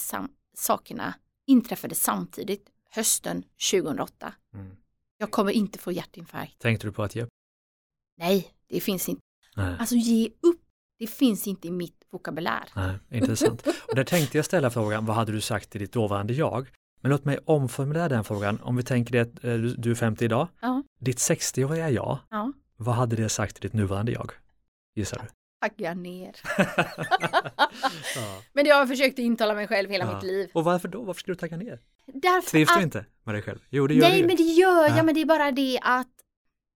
S3: sakerna inträffade samtidigt hösten 2008.
S2: Mm.
S3: Jag kommer inte få hjärtinfarkt.
S2: Tänkte du på att ge upp?
S3: Nej, det finns inte.
S2: Nej.
S3: Alltså ge upp, det finns inte i mitt vokabulär.
S2: Nej, intressant. Och där tänkte jag ställa frågan, vad hade du sagt till ditt dåvarande jag? Men låt mig omformulera den frågan. Om vi tänker dig att eh, du- är 50 idag,
S3: Ja.
S2: ditt 60-åriga jag,
S3: Ja.
S2: vad hade det sagt till ditt nuvarande jag? Gissar du?
S3: Tagga ner.
S2: ja.
S3: Men det har jag försökt intala mig själv hela mitt liv.
S2: Och varför då? Varför skulle du tagga ner?
S3: Därför
S2: Trivs
S3: att,
S2: du inte med dig själv? Jo, det gör
S3: Nej,
S2: du ju.
S3: men det gör
S2: Ja.
S3: jag, men det är bara det att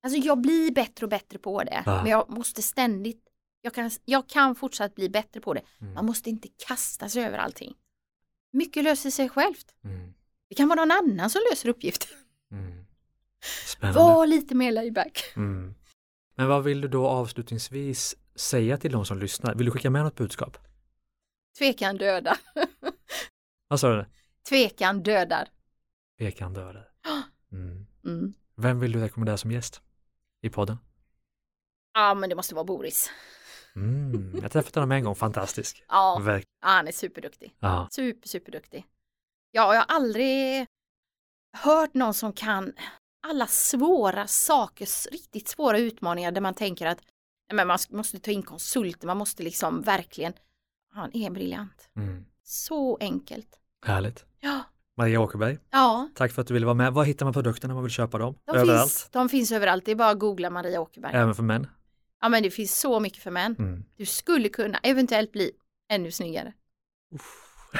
S3: alltså jag blir bättre och bättre på det. Men jag måste ständigt, jag kan, jag kan fortsatt bli bättre på det.
S2: Mm.
S3: Man måste inte kasta sig över allting. Mycket löser sig självt.
S2: Mm.
S3: Det kan vara någon annan som löser uppgiften.
S2: Mm. Spännande.
S3: Var lite mer layback.
S2: Mm. Men vad vill du då avslutningsvis säga till de som lyssnar? Vill du skicka med något budskap?
S3: Tvekan döda.
S2: Vad sa du?
S3: Tvekan dödar.
S2: Tvekan dödar. Mm.
S3: Mm.
S2: Vem vill du rekommendera som gäst i podden?
S3: Ja, men det måste vara Boris.
S2: Mm. Jag har träffat honom en gång, fantastisk.
S3: Ja,
S2: Verk-
S3: ja, han är superduktig.
S2: ja.
S3: Super, superduktig. Ja, jag har aldrig hört någon som kan alla svåra saker, riktigt svåra utmaningar där man tänker att men man måste ta in konsulter, man måste liksom verkligen, han är briljant.
S2: Mm.
S3: Så enkelt.
S2: Härligt.
S3: Ja,
S2: Maria Åkerberg,
S3: ja
S2: tack för att du ville vara med. Var hittar man produkterna om man vill köpa dem?
S3: de,
S2: Överallt?
S3: Finns, de finns överallt, det är bara att googla Maria Åkerberg.
S2: Även för män?
S3: Ja, men det finns så mycket för män.
S2: Mm.
S3: Du skulle kunna eventuellt bli ännu snyggare.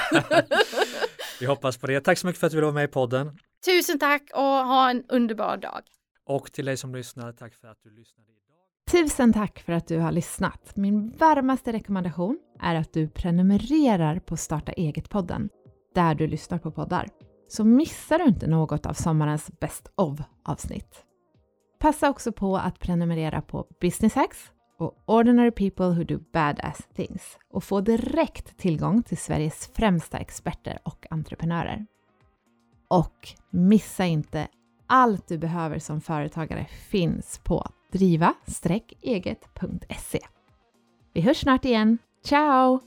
S2: Vi hoppas på det. Tack så mycket för att du ville vara med i podden.
S3: Tusen tack och ha en underbar dag.
S2: Och till dig som lyssnar, tack för att du lyssnade idag.
S1: Tusen tack för att du har lyssnat. Min varmaste rekommendation är att du prenumererar på Starta eget-podden, där du lyssnar på poddar. Så missar du inte något av sommarens Best of-avsnitt. Passa också på att prenumerera på Business Hacks och Ordinary People Who Do Badass Things och få direkt tillgång till Sveriges främsta experter och entreprenörer. Och missa inte allt du behöver som företagare finns på driva-eget.se. Vi hörs snart igen. Ciao!